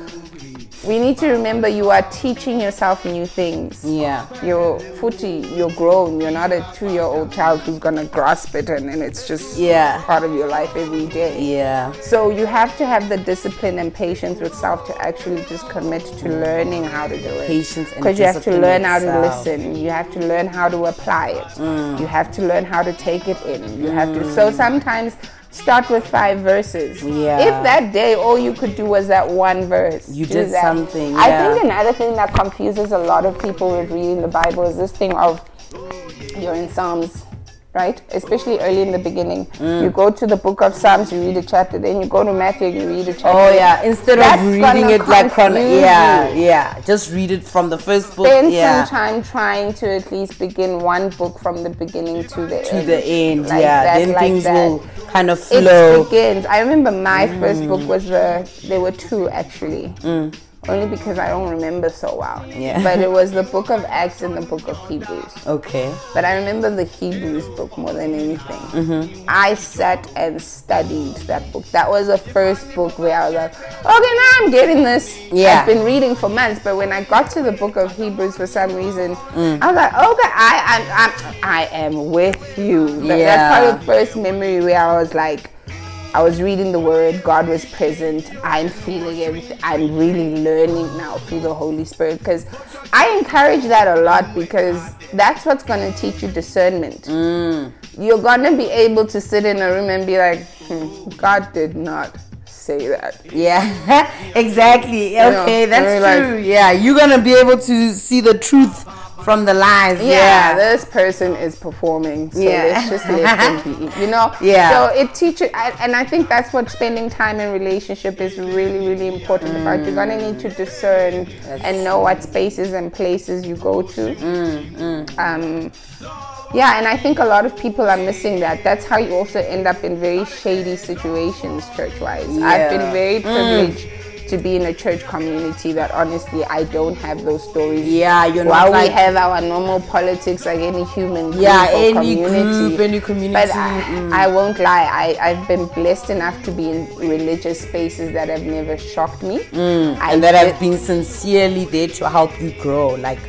we need to remember you are teaching yourself new things. Yeah. You're footy, you're grown. You're not a two-year-old child who's gonna grasp it and, and it's just Yeah. part of your life every day. Yeah. So you have to have the discipline and patience with self to actually just commit to learning how to do it. Patience and because you have to learn how to listen. You have to learn how to apply it. Mm. You have to learn how to take it in. You have to. So sometimes start with five verses. Yeah. If that day all you could do was that one verse, You did that. something, I think another thing that confuses a lot of people with reading the Bible is this thing of you're in Psalms right? Especially early in the beginning. Mm. You go to the book of Psalms, you read a chapter, then you go to Matthew, you read a chapter. Oh yeah, instead That's of reading it like chrono- yeah, yeah, just read it from the first book. Spend yeah, some time trying to at least begin one book from the beginning to the to end. the end. Like yeah, that, then like things that. will kind of flow. It begins. I remember my first Mm. book was the. There were two actually. Only because I don't remember so well. Yeah. But it was the book of Acts and the book of Hebrews. Okay. But I remember the Hebrews book more than anything. Mm-hmm. I sat and studied that book. That was the first book where I was like, okay, now I'm getting this. Yeah. I've been reading for months, but when I got to the book of Hebrews for some reason, Mm. I was like, okay, I, I, I, I am with you. That- Yeah. That's probably the first memory where I was like, I was reading the word, God was present, I'm feeling everything. I'm really learning now through the Holy Spirit because I encourage that a lot because that's what's going to teach you discernment. Mm. You're going to be able to sit in a room and be like, hmm, God did not say that. Yeah, exactly. know, Okay, that's very like- true. yeah, you're gonna be able to see the truth from the lies. Yeah, Yeah. this person is performing, so Yeah. let's just let them be. You know. Yeah. So it teaches, I- and I think that's what spending time in relationship is really, really important about. You're gonna need to discern and know what spaces and places you go to. Mm, mm. Um, yeah, and I think a lot of people are missing that. That's how you also end up in very shady situations, church-wise. I've been very mm. privileged. To be in a church community that honestly I don't have those stories. Yeah, you're not While we have our normal politics like any human Yeah, or any community. group, any community. But I, mm. I won't lie, I, I've been blessed enough to be in religious spaces that have never shocked me. Mm, and that did- have been sincerely there to help you grow. Like,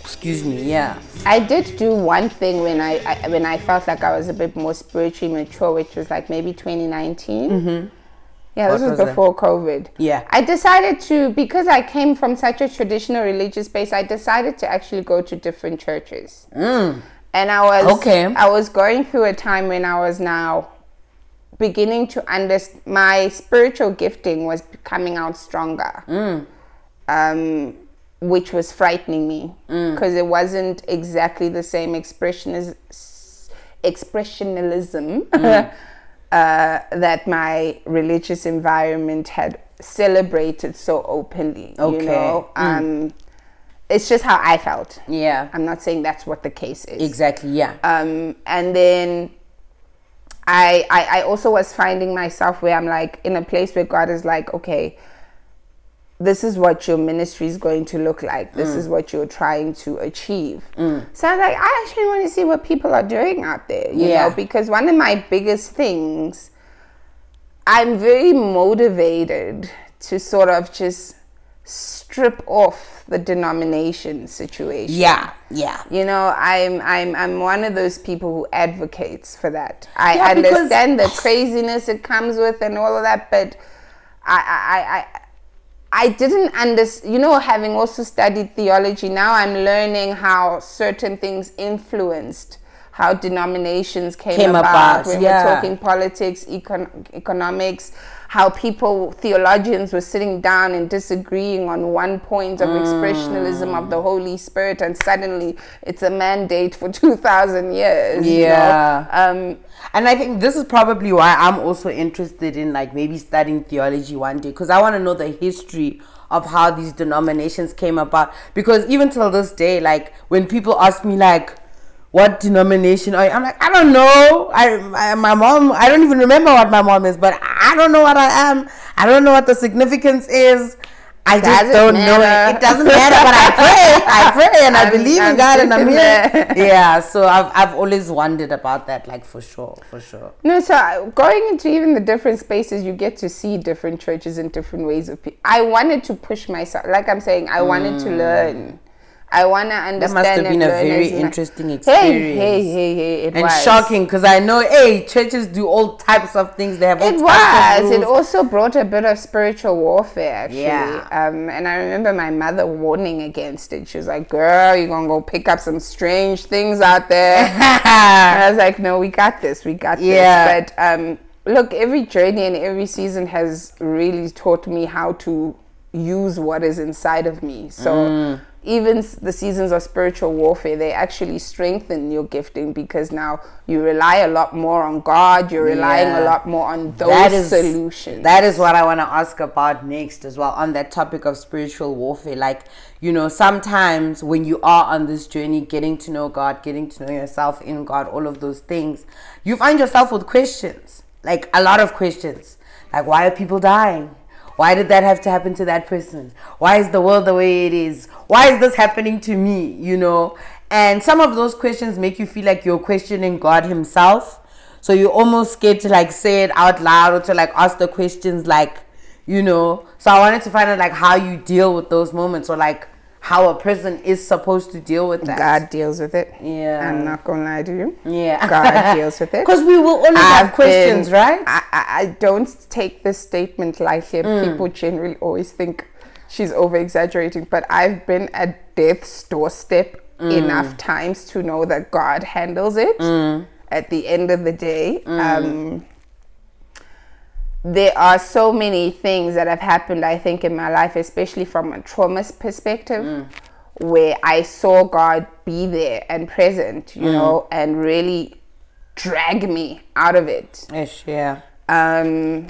excuse me, yeah. I did do one thing when I, I when I felt like I was a bit more spiritually mature, which was like maybe 2019. Yeah, this Mm-hmm. Was, was before COVID. Yeah. I decided to because I came from such a traditional religious base. I decided to actually go to different churches. And I was Mm. Okay. I was going through a time when I was now beginning to understand my spiritual gifting was coming out stronger. Mm. Um, which was frightening me Mm. because it wasn't exactly the same expression as expressionalism Mm. uh, that my religious environment had celebrated so openly. You Okay. know, Mm. um, it's just how I felt. Yeah. I'm not saying that's what the case is. Exactly, yeah. Um, and then I, I I also was finding myself where I'm like in a place where God is like, okay, this is what your ministry is going to look like. This mm. is what you're trying to achieve. Mm. So I was like, I actually want to see what people are doing out there, you Yeah. know, because one of my biggest things, I'm very motivated to sort of just strip off the denomination situation. yeah, yeah. You know, I'm I'm I'm one of those people who advocates for that. I Yeah, understand the craziness it comes with and all of that, but I I I, I didn't understand, you know, having also studied theology, now I'm learning how certain things influenced how denominations came, Came about, about, when yeah. we're talking politics, econ- economics, how people, theologians were sitting down and disagreeing on one point of expressionism of the Holy Spirit, and suddenly it's a mandate for 2,000 years. you know? Yeah. Um, And I think this is probably why I'm also interested in like maybe studying theology one day because I want to know the history of how these denominations came about. Because even till this day, like when people ask me like, "What denomination are you?" I'm like, I don't know. I, I my mom. I don't even remember what my mom is, but I don't know what I am. I don't know what the significance is. I just Doesn't don't know it. It doesn't matter, but I pray. I pray and I I'm- believe in I'm God and I'm here. Yeah, so I've I've always wondered about that, like for sure, for sure. No, so uh, going into even the different spaces, you get to see different churches and different ways of. Pe- I wanted to push myself, like I'm saying, I wanted to mm. learn. I want to understand. Mm. That must have been a very interesting experience. hey, hey, hey! hey! It and was shocking because I know, hey, churches do all types of things. They have all It types was. of It also brought a bit of spiritual warfare, actually. Yeah. Um, and I remember my mother warning against it. She was like, "Girl, you're gonna go pick up some strange things out there." And I was like, "No, we got this. We got Yeah. this." But um, look, every journey and every season has really taught me how to use what is inside of me. So even the seasons of spiritual warfare, they actually strengthen your gifting because now you rely a lot more on God. You're relying a lot more on those That is solutions. That is what I want to ask about next as well on that topic of spiritual warfare. Like, you know, sometimes when you are on this journey, getting to know God, getting to know yourself in God, all of those things, you find yourself with questions, like a lot of questions. Like, why are people dying? Why did that have to happen to that person? Why is the world the way it is? Why is this happening to me? You know? And some of those questions make you feel like you're questioning God Himself. So you're almost scared to like say it out loud or to like ask the questions like, you know. So I wanted to find out like how you deal with those moments or like how a person is supposed to deal with that. God deals with it. Yeah. I'm not gonna lie to you. Yeah. God deals with it. Because we will always have I've questions, been- right? I, I, I don't take this statement lightly. Mm. People generally always think she's over exaggerating, but I've been at death's doorstep Mm. enough times to know that God handles it. Mm. At the end of the day, um, there are so many things that have happened, I think, in my life, especially from a trauma perspective, Mm. where I saw God be there and present, Mm. you know, and really drag me out of it. Yes, yeah. Um,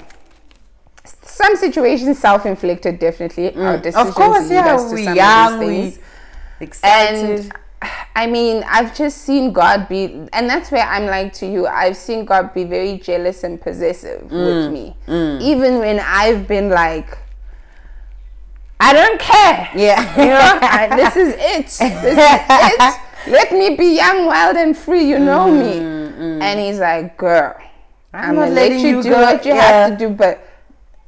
some situations self-inflicted, definitely. Our decisions Mm. Of course, lead yeah. us to We young, we excited. And I mean, I've just seen God be, and that's where I'm like to you. I've seen God be very jealous and possessive Mm. with me, even when I've been like, I don't care. Yeah. you know, I- this is it. This is it. Let me be young, wild, and free. You know me. And he's like, girl, I'm, not gonna let you, you do go. what you Yeah. have to do, but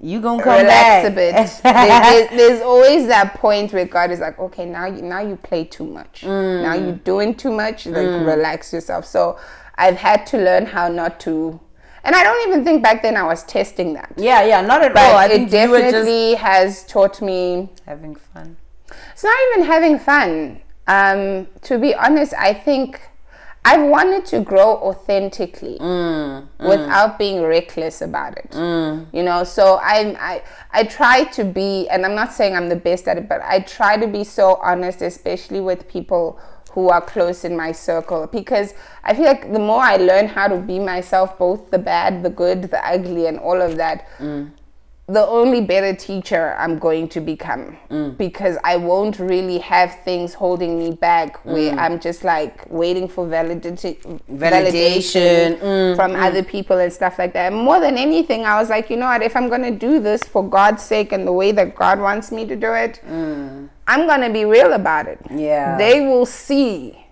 you gonna come relax back a bit. There- there's, there's always that point where God is like, okay, now you now you play too much. Now you're doing too much. Like relax yourself. So I've had to learn how not to. And I don't even think back then I was testing that. yeah, yeah, not at But all. I it think you were just definitely has taught me. having fun. It's not even having fun. Um, to be honest, I think I've wanted to grow authentically mm, mm. without being reckless about it. Mm. You know, so I, I I try to be, and I'm not saying I'm the best at it, but I try to be so honest, especially with people who are close in my circle, because I feel like the more I learn how to be myself, both the bad, the good, the ugly, and all of that, the only better teacher I'm going to become mm. because I won't really have things holding me back where mm. I'm just like waiting for validity, Validation. Mm, from mm. other people and stuff like that. More than anything, I was like, you know what, if I'm going to do this for God's sake and the way that God wants me to do it, I'm going to be real about it. Yeah. They will see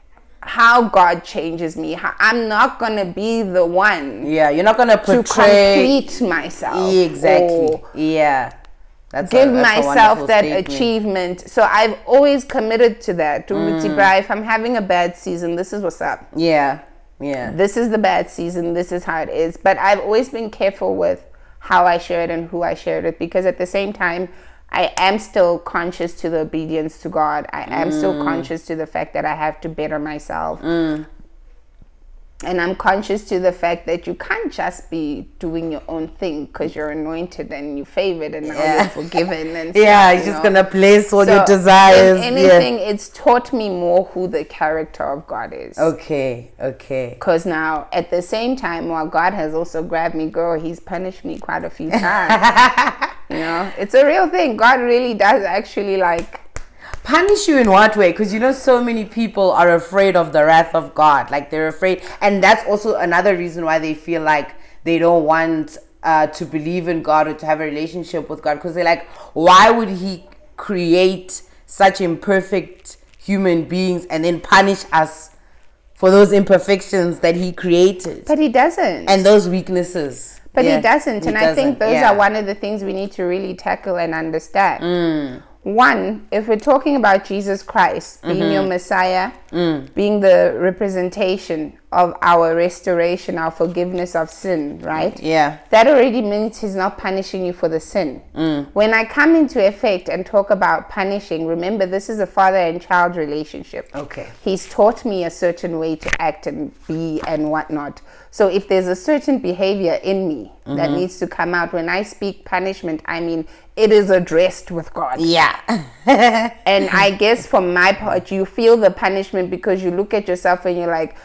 how God changes me. How, I'm not to be the one Yeah, you're not gonna to portray complete myself. exactly. Yeah, that's give a, that's myself that statement. achievement. So I've always committed to that. To Mm. If I'm having a bad season, this is what's up. Yeah, yeah, This is the bad season. This is how it is. But I've always been careful with how I share it and who I share it because at the same time, I am still conscious to the obedience to God. I am Mm. still conscious to the fact that I have to better myself. And I'm conscious to the fact that you can't just be doing your own thing because you're anointed and you're favored and now Yeah. you're forgiven. And yeah. stuff, He's you just know? gonna place all your desires. Anything, it's taught me more who the character of God is. Okay, okay. Because now, at the same time, while God has also grabbed me, girl, He's punished me quite a few times. you know, it's a real thing. God really does actually like. Punish you in what way? Because you know, so many people are afraid of the wrath of God. Like they're afraid, and that's also another reason why they feel like they don't want uh, to believe in God or to have a relationship with God. Because they're like, why would He create such imperfect human beings and then punish us for those imperfections that He created But He doesn't. and those weaknesses? but Yeah, He doesn't. He and I think doesn't, those yeah. are one of the things we need to really tackle and understand. Mm. One, if we're talking about Jesus Christ being Mm-hmm. your Messiah, Mm. being the representation of our restoration, our forgiveness of sin, right? Yeah. That already means he's not punishing you for the sin. Mm. When I come into effect and talk about punishing, remember this is a father and child relationship. Okay. He's taught me a certain way to act and be and whatnot. So if there's a certain behavior in me that Mm-hmm. needs to come out, when I speak punishment, I mean it is addressed with God. Yeah. And I guess from my part, you feel the punishment because you look at yourself and you're like,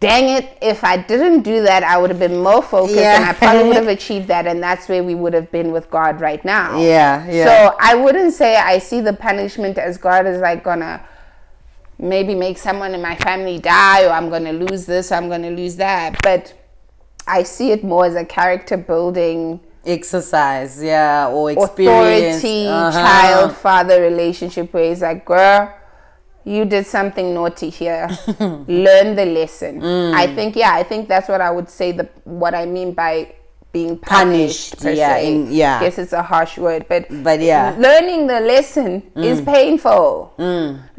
dang it, if I didn't do that, I would have been more focused and I probably would have achieved that. And that's where we would have been with God right now. Yeah, yeah. So I wouldn't say I see the punishment as God is like gonna maybe make someone in my family die or I'm gonna lose this or I'm gonna lose that. But I see it more as a character building Exercise, yeah, or experience. authority Uh-huh. child father relationship where he's like girl you did something naughty here learn the lesson Mm. i think yeah i think that's what i would say the what i mean by being punished, Punished, yeah, in- yeah. guess it's a harsh word but But yeah. Mm. learning the lesson is painful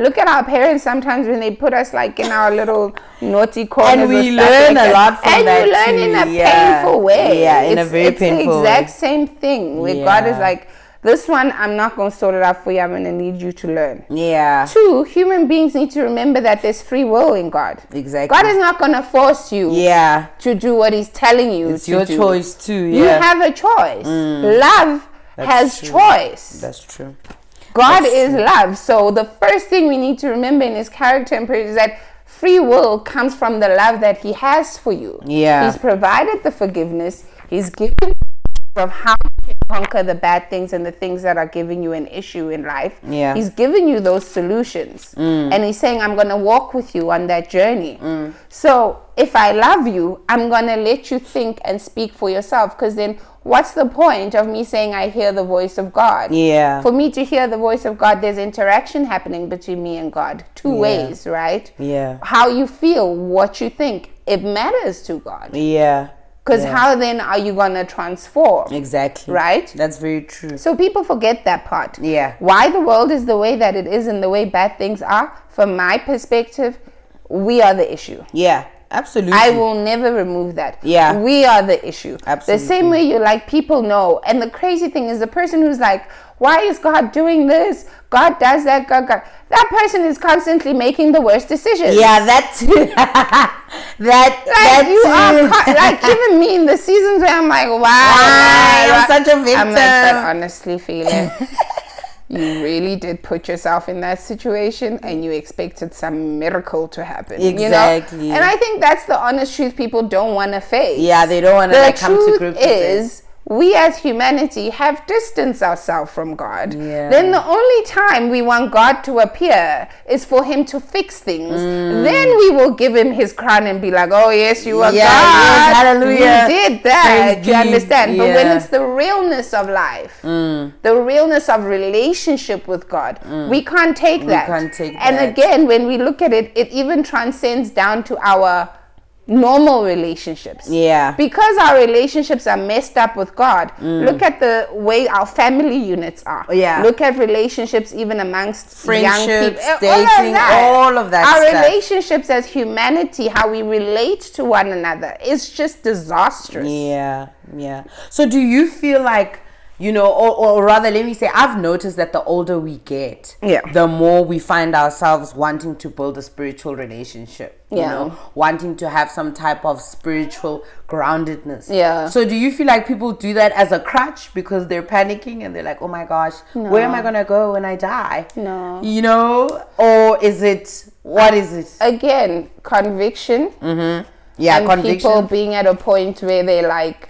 look at our parents sometimes when they put us like in our little naughty corners And we learn like a lot from and that And you learn in a yeah. painful way Yeah, in a it's, very it's painful the exact way. same thing where God is like, this one, I'm not going to sort it out for you. I'm going to need you to learn. Yeah. Two, human beings need to remember that there's free will in God. Exactly. God is not going to force you Yeah. to do what He's telling you It's your do. choice too. You Yeah. Mm. have a choice. Love has true. choice. That's true. God That's is love. So the first thing we need to remember in His character and praise is that free will comes from the love that He has for you. Yeah. He's provided the forgiveness. He's given of how you can conquer the bad things and the things that are giving you an issue in life. Yeah. He's giving you those solutions. Mm. And he's saying, I'm going to walk with you on that journey. Mm. So if I love you, I'm going to let you think and speak for yourself. Because then what's the point of me saying I hear the voice of God? Yeah. For me to hear the voice of God, there's interaction happening between me and God. Two ways, right? Yeah. How you feel, what you think, it matters to God. Yeah. Because Yeah. how then are you going to transform? Exactly. Right? That's very true. So people forget that part. Yeah. Why the world is the way that it is and the way bad things are, from my perspective, we are the issue. Yeah. Absolutely. I will never remove that. Yeah. We are the issue. Absolutely. The same way you like people know. And the crazy thing is the person who's like, why is God doing this? God does that. God, God. That person is constantly making the worst decisions. Yeah, that too. that Like that you too. are, co- like even me in the seasons where I'm like, wow, Why? I'm such a I'm like, honestly, feeling you really did put yourself in that situation, and you expected some miracle to happen. You know? Exactly. And I think that's the honest truth people don't want to face. yeah, they don't want to The like come to grips with it. is. We as humanity have distanced ourselves from God. Yeah. Then the only time we want God to appear is for Him to fix things. Then we will give Him His crown and be like, "Oh yes, you are Mm. Yeah, God. yes, hallelujah. You did that. Praise you understand? But when Mm. it's the realness of life, the realness of relationship with God, we can't take that. can't take and that. again, when we look at it, it even transcends down to our normal relationships. Yeah. Because our relationships are messed up with God. Mm. Look at the way our family units are. Yeah. Look at relationships even amongst young people. dating, all of that Our stuff. relationships as humanity, how we relate to one another, is just disastrous. Yeah, yeah. So do you feel like you know, or, or rather, let me say, I've noticed that the older we get, Yeah. the more we find ourselves wanting to build a spiritual relationship. You Yeah. know, wanting to have some type of spiritual groundedness. Yeah. So do you feel like people do that as a crutch because they're panicking and they're like, oh my gosh, where am I gonna go when I die? No. You know, or is it what is it? Again, conviction. Mm-hmm. Yeah, and conviction. people being at a point where they're like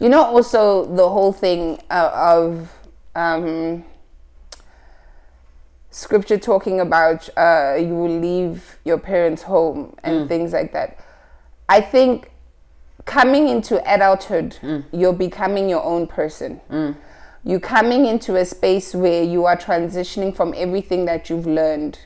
you know also the whole thing uh, of um scripture talking about uh you will leave your parents home and Mm. things like that i think coming into adulthood Mm. you're becoming your own person you're coming into a space where you are transitioning from everything that you've learned.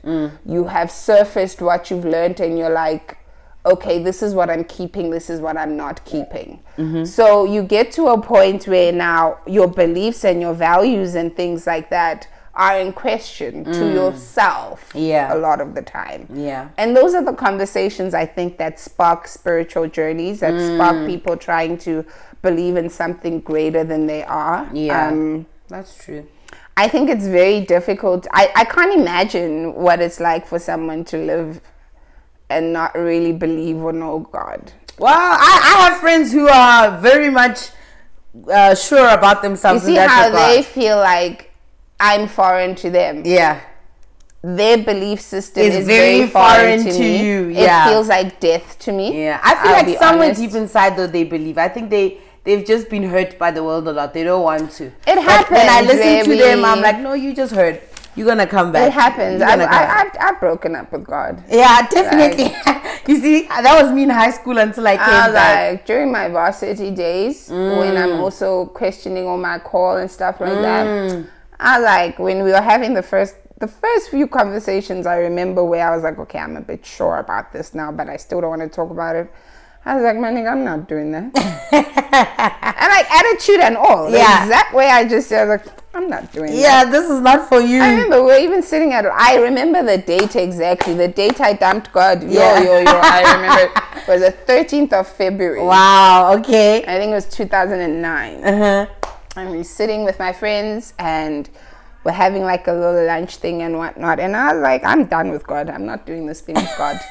You have surfaced what you've learned, and you're like, okay, this is what I'm keeping, this is what I'm not keeping. So you get to a point where now your beliefs and your values and things like that are in question to yourself Yeah. a lot of the time. Yeah. And those are the conversations I think that spark spiritual journeys, that Mm. spark people trying to believe in something greater than they are. Yeah. Um, That's true. I think it's very difficult. I, I can't imagine what it's like for someone to live and not really believe or know God. Well, I, I have friends who are very much uh, sure about themselves. You see how regard. they feel like I'm foreign to them. Yeah. Their belief system It's is very very, foreign, foreign to, to you, yeah. It feels like death to me. Yeah. I feel I'll like somewhere honest. deep inside though they believe. I think they they've just been hurt by the world a lot. They don't want to. It But When I happens, listen to them, I'm like, no, you just heard. You're gonna come back. It happens. I've, I. I've, I've broken up with God. yeah, definitely. you see, that was me in high school until I came I was back. like during my varsity days when I'm Mm. also questioning all my call and stuff like that. Mm. I like when we were having the first the first few conversations I remember where I was like, okay, I'm a bit sure about this now, but I still don't want to talk about it. I was like, man, nigga, I'm not doing that. and like attitude and all. The Yeah. exact way I just said, like, I'm not doing that. yeah, this is not for you. I remember we are even sitting at. I remember the date exactly. The date I dumped God. Yo, Yeah. yo, yo. I remember it was the 13th of February. wow. Okay. I think it was 2009. Uh huh. And we're sitting with my friends and we're having like a little lunch thing and whatnot. And I was like, I'm done with God. I'm not doing this thing with God.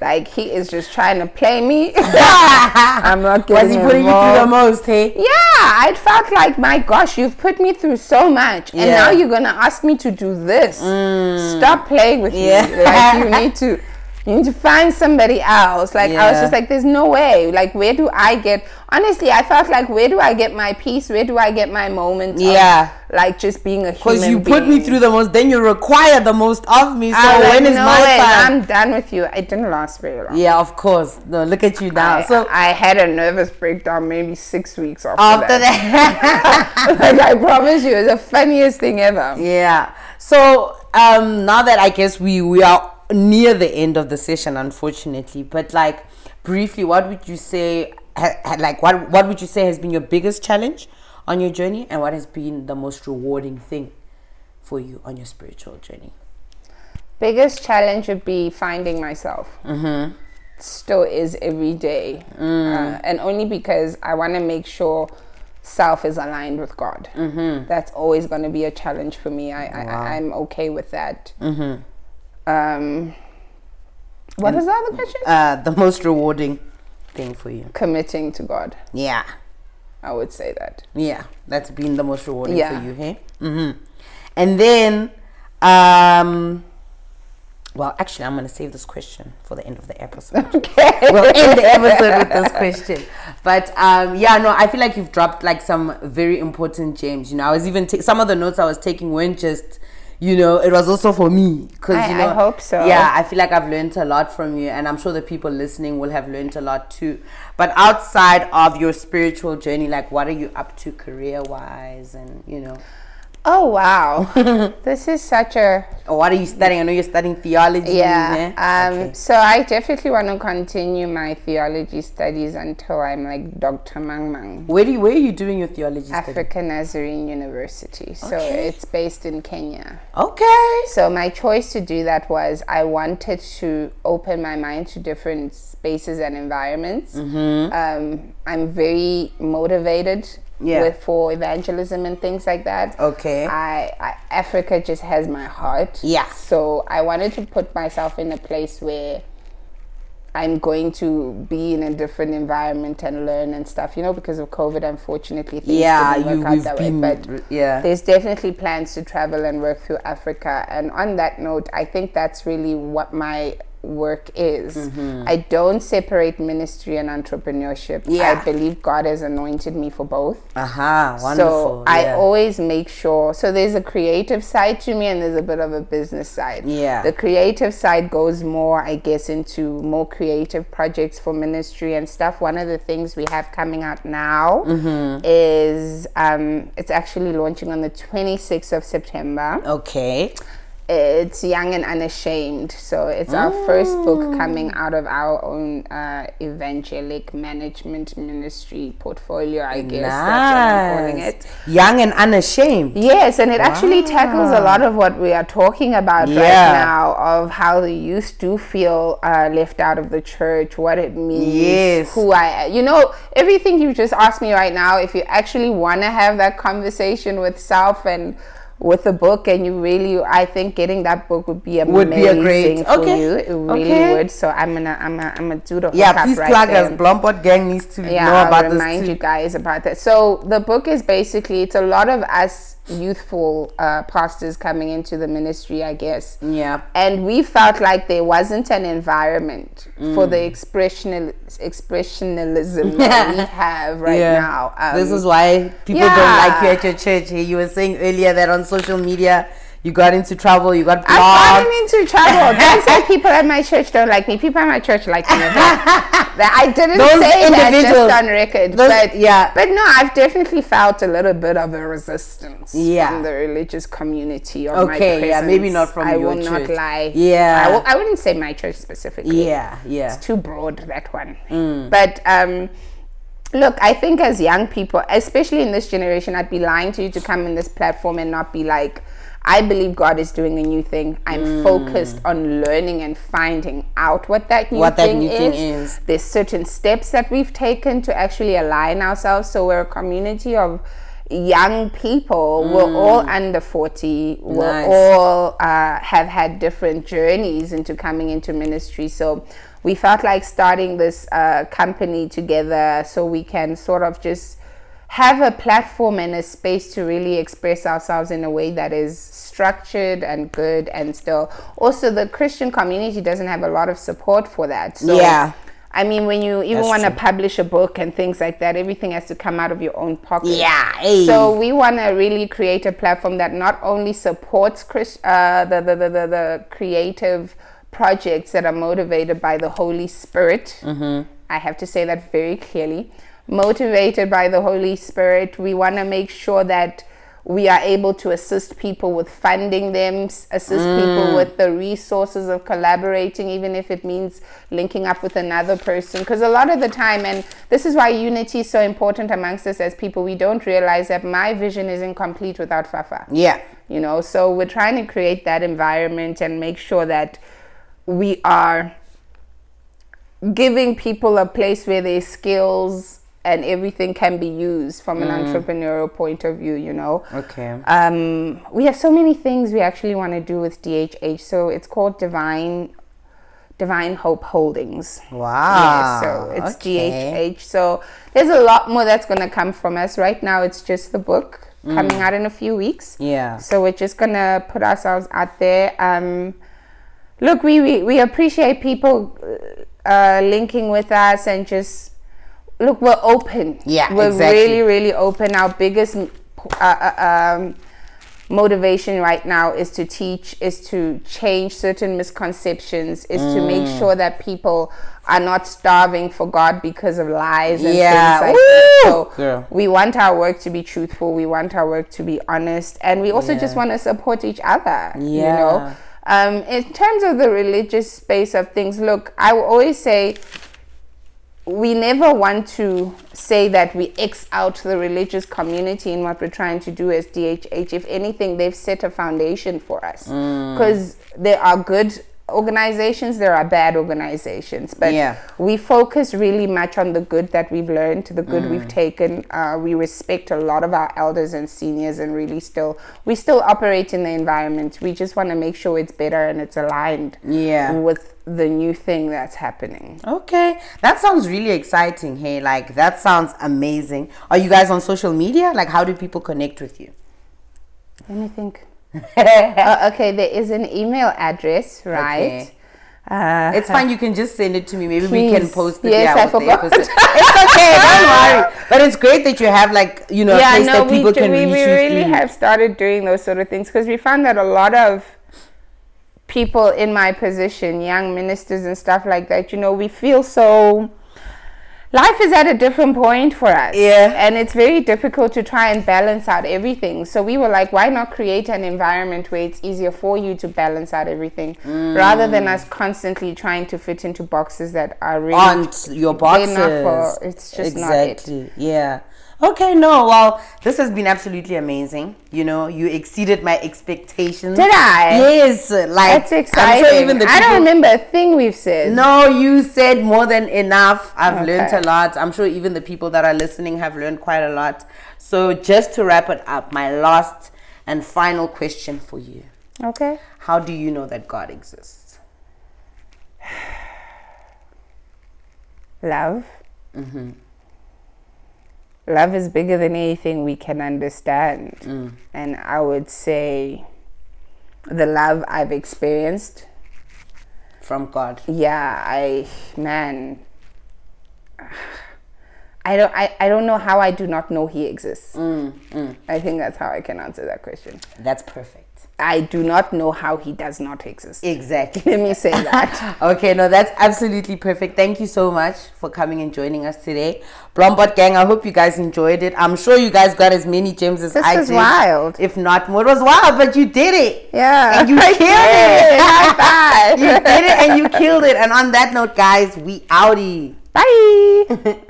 like he is just trying to play me. I'm not getting Was he putting you through the most? Hey. Yeah, I felt like, my gosh, you've put me through so much, and now you're gonna ask me to do this. Mm. Stop playing with Yeah. me. Like you need to, you need to find somebody else. Like I was just like, there's no way. Like where do I get? Honestly, I felt like, where do I get my peace? Where do I get my moment? of, Yeah. like just being a human. Because you put me through the most, then you require the most of me. So I when like, is no my time? I'm done with you. It didn't last very long. Yeah, of course. No, look at you now. I, so I had a nervous breakdown maybe six weeks after, after that. that, like I promise you, it's the funniest thing ever. yeah. So um, now that I guess we we are near the end of the session, unfortunately, but like briefly, what would you say? Ha, ha- like what what would you say has been your biggest challenge on your journey, and what has been the most rewarding thing for you on your spiritual journey? Biggest challenge would be finding myself. Mm-hmm. Still is every day, Mm. uh, and only because I want to make sure self is aligned with God. Mm-hmm. That's always going to be a challenge for me. I, I I'm okay with that. Mm-hmm. Um, what was the other question? Uh, the most rewarding thing for you? Committing to God. Yeah. I would say that. Yeah, that's been the most rewarding Yeah. for you, hey? Mm-hmm. And then, um, well, actually, I'm going to save this question for the end of the episode. Okay. we'll end the episode with this question. But um, yeah, no, I feel like you've dropped like some very important gems. You know, I was even ta- some of the notes I was taking weren't just, you know, it was also for me because I- you I hope so. Yeah, I feel like I've learned a lot from you, and I'm sure the people listening will have learned a lot too. But outside of your spiritual journey, like what are you up to career wise, and you know, Oh wow, this is such a or what are you studying? I know you're studying theology. yeah. Um, Okay. So I definitely want to continue my theology studies until I'm like Dr. Mang Mang. Where do you, where are you doing your theology? African Nazarene University. So Okay. it's based in Kenya. Okay. So my choice to do that was I wanted to open my mind to different spaces and environments. Mm-hmm. Um, I'm very motivated Yeah. with for evangelism and things like that. Okay. I, I Africa just has my heart. Yeah. So I wanted to put myself in a place where I'm going to be in a different environment and learn and stuff, you know, because of COVID, unfortunately, things Yeah, didn't you work out that been way. But yeah. there's definitely plans to travel and work through Africa. And on that note, I think that's really what my work is. Mm-hmm. I don't separate ministry and entrepreneurship. Yeah. I believe God has anointed me for both. Aha, So wonderful. So I yeah. always make sure. So there's a creative side to me, and there's a bit of a business side. Yeah. The creative side goes more, I guess, into more creative projects for ministry and stuff. One of the things we have coming out now Mm-hmm. is um, it's actually launching on the 26th of September. okay. It's Young and Unashamed. So it's our first book coming out of our own uh, evangelic management ministry portfolio, I guess. That's what I'm calling Nice. it. Young and unashamed. Yes, and it actually tackles a lot of what we are talking about Yeah. right now of how the youth do feel uh, left out of the church, what it means, Yes. who I, you know, everything you just asked me right now. If you actually want to have that conversation with self and with a book, and you really, I think getting that book would be amazing Would be a great- for okay, you. It really okay. would. So I'm gonna, I'm gonna, I'm gonna do the Yeah, please right plug there us. Blompot Gang needs to yeah, know I'll about this remind too. you guys about that. So the book is basically it's a lot of us youthful uh, pastors coming into the ministry, I guess. Yeah. And we felt like there wasn't an environment for Mm. the expressional expressionalism that we have right now. Um, this is why people don't like you at your church. You were saying earlier that on social media you got into trouble, you got I've gotten blocked. into trouble. Don't say people at my church don't like me. People at my church like me. That I didn't Those say that just on record. those- but yeah. But no, I've definitely felt a little bit of a resistance Yeah. from the religious community my Okay, yeah, maybe not from I your will church. not lie. Yeah. I, wouldn't say my church specifically. Yeah, yeah. It's too broad that one. Mm. But um look, I think as young people, especially in this generation, I'd be lying to you to come in this platform and not be like, I believe God is doing a new thing. I'm Mm. focused on learning and finding out what that new, What that thing, new is. thing is. There's certain steps that we've taken to actually align ourselves. So we're a community of young people. We're all under 40. We're Mm. All uh, have had different journeys into coming into ministry. So we felt like starting this uh, company together so we can sort of just have a platform and a space to really express ourselves in a way that is structured and good and still also the christian community doesn't have a lot of support for that so Yeah. i mean when you even want to publish a book and things like that everything has to come out of your own pocket Yeah, hey. so we want to really create a platform that not only supports Chris, uh, the, the, the, the, the creative projects that are motivated by the Holy Spirit. Mm-hmm. I have to say that very clearly. Motivated by the Holy Spirit, we want to make sure that we are able to assist people with funding them, assist Mm. people with the resources of collaborating, even if it means linking up with another person. Because a lot of the time, and this is why unity is so important amongst us as people, we don't realize that my vision is incomplete without Fafa Yeah. you know so we're trying to create that environment and make sure that we are giving people a place where their skills and everything can be used from an entrepreneurial point of view you know Okay. um, we have so many things we actually want to do with DHH. So it's called Divine Divine Hope Holdings. Wow. Yeah, so it's okay. DHH. So there's a lot more that's going to come from us. Right now, it's just the book coming out in a few weeks. Yeah. So we're just going to put ourselves out there. Um, look, we, we, we appreciate people uh, linking with us and just look, we're open. Yeah, we're exactly. really, really open. Our biggest uh, uh, um, motivation right now is to teach, is to change certain misconceptions, is to make Mm. sure that people are not starving for God because of lies and Yeah. things like that. So Girl. we want our work to be truthful. We want our work to be honest, and we also just want to support each other. Yeah. You know, um, in terms of the religious space of things, look, I will always say we never want to say that we X out the religious community in what we're trying to do as DHH. If anything, they've set a foundation for us Mm. because there are good organizations, there are bad organizations, but Yeah. we focus really much on the good that we've learned, the good Mm. we've taken. Uh, we respect a lot of our elders and seniors, and really still we still operate in the environment. We just want to make sure it's better and it's aligned Yeah. with the new thing that's happening. Okay, that sounds really exciting. Hey, like that sounds amazing. Are you guys on social media? Like, how do people connect with you? Let me think. Uh, okay, there is an email address, right? Okay. Uh, It's fine. You can just send it to me. Maybe we can post it. Yes, yeah, I forgot. it's okay. Don't worry. But it's great that you have like you know a yeah, place no, that we, people do- can we, we really through. have started doing those sort of things because we found that a lot of people in my position, young ministers and stuff like that, you know, we feel so life is at a different point for us. Yeah. And it's very difficult to try and balance out everything. So we were like, why not create an environment where it's easier for you to balance out everything mm. rather than us constantly trying to fit into boxes that are really aren't your boxes. For- it's just not it. exactly. Yeah. Okay, no, well, this has been absolutely amazing. You know, you exceeded my expectations. Did I? Yes, like That's I'm exciting. sure even the I don't remember a thing we've said. No, you said more than enough. I've learned a lot. I'm sure even the people that are listening have learned quite a lot. So, just to wrap it up, my last and final question for you Okay. How do you know that God exists? Love. Mm-hmm. Love is bigger than anything we can understand. Mm. And I would say the love I've experienced, From God. yeah, I, man, I don't, I, I don't know how I do not know he exists. Mm, mm. I think that's how I can answer that question. That's perfect. I do not know how he does not exist. Exactly. Let me say that. Okay, no, that's absolutely perfect. Thank you so much for coming and joining us today. Blombot Gang, I hope you guys enjoyed it. I'm sure you guys got as many gems as This I did. This was wild. If not more, it was wild, but you did it. Yeah. And you I killed did. it. High five. you did it and you killed it. And on that note, guys, we outie. Bye.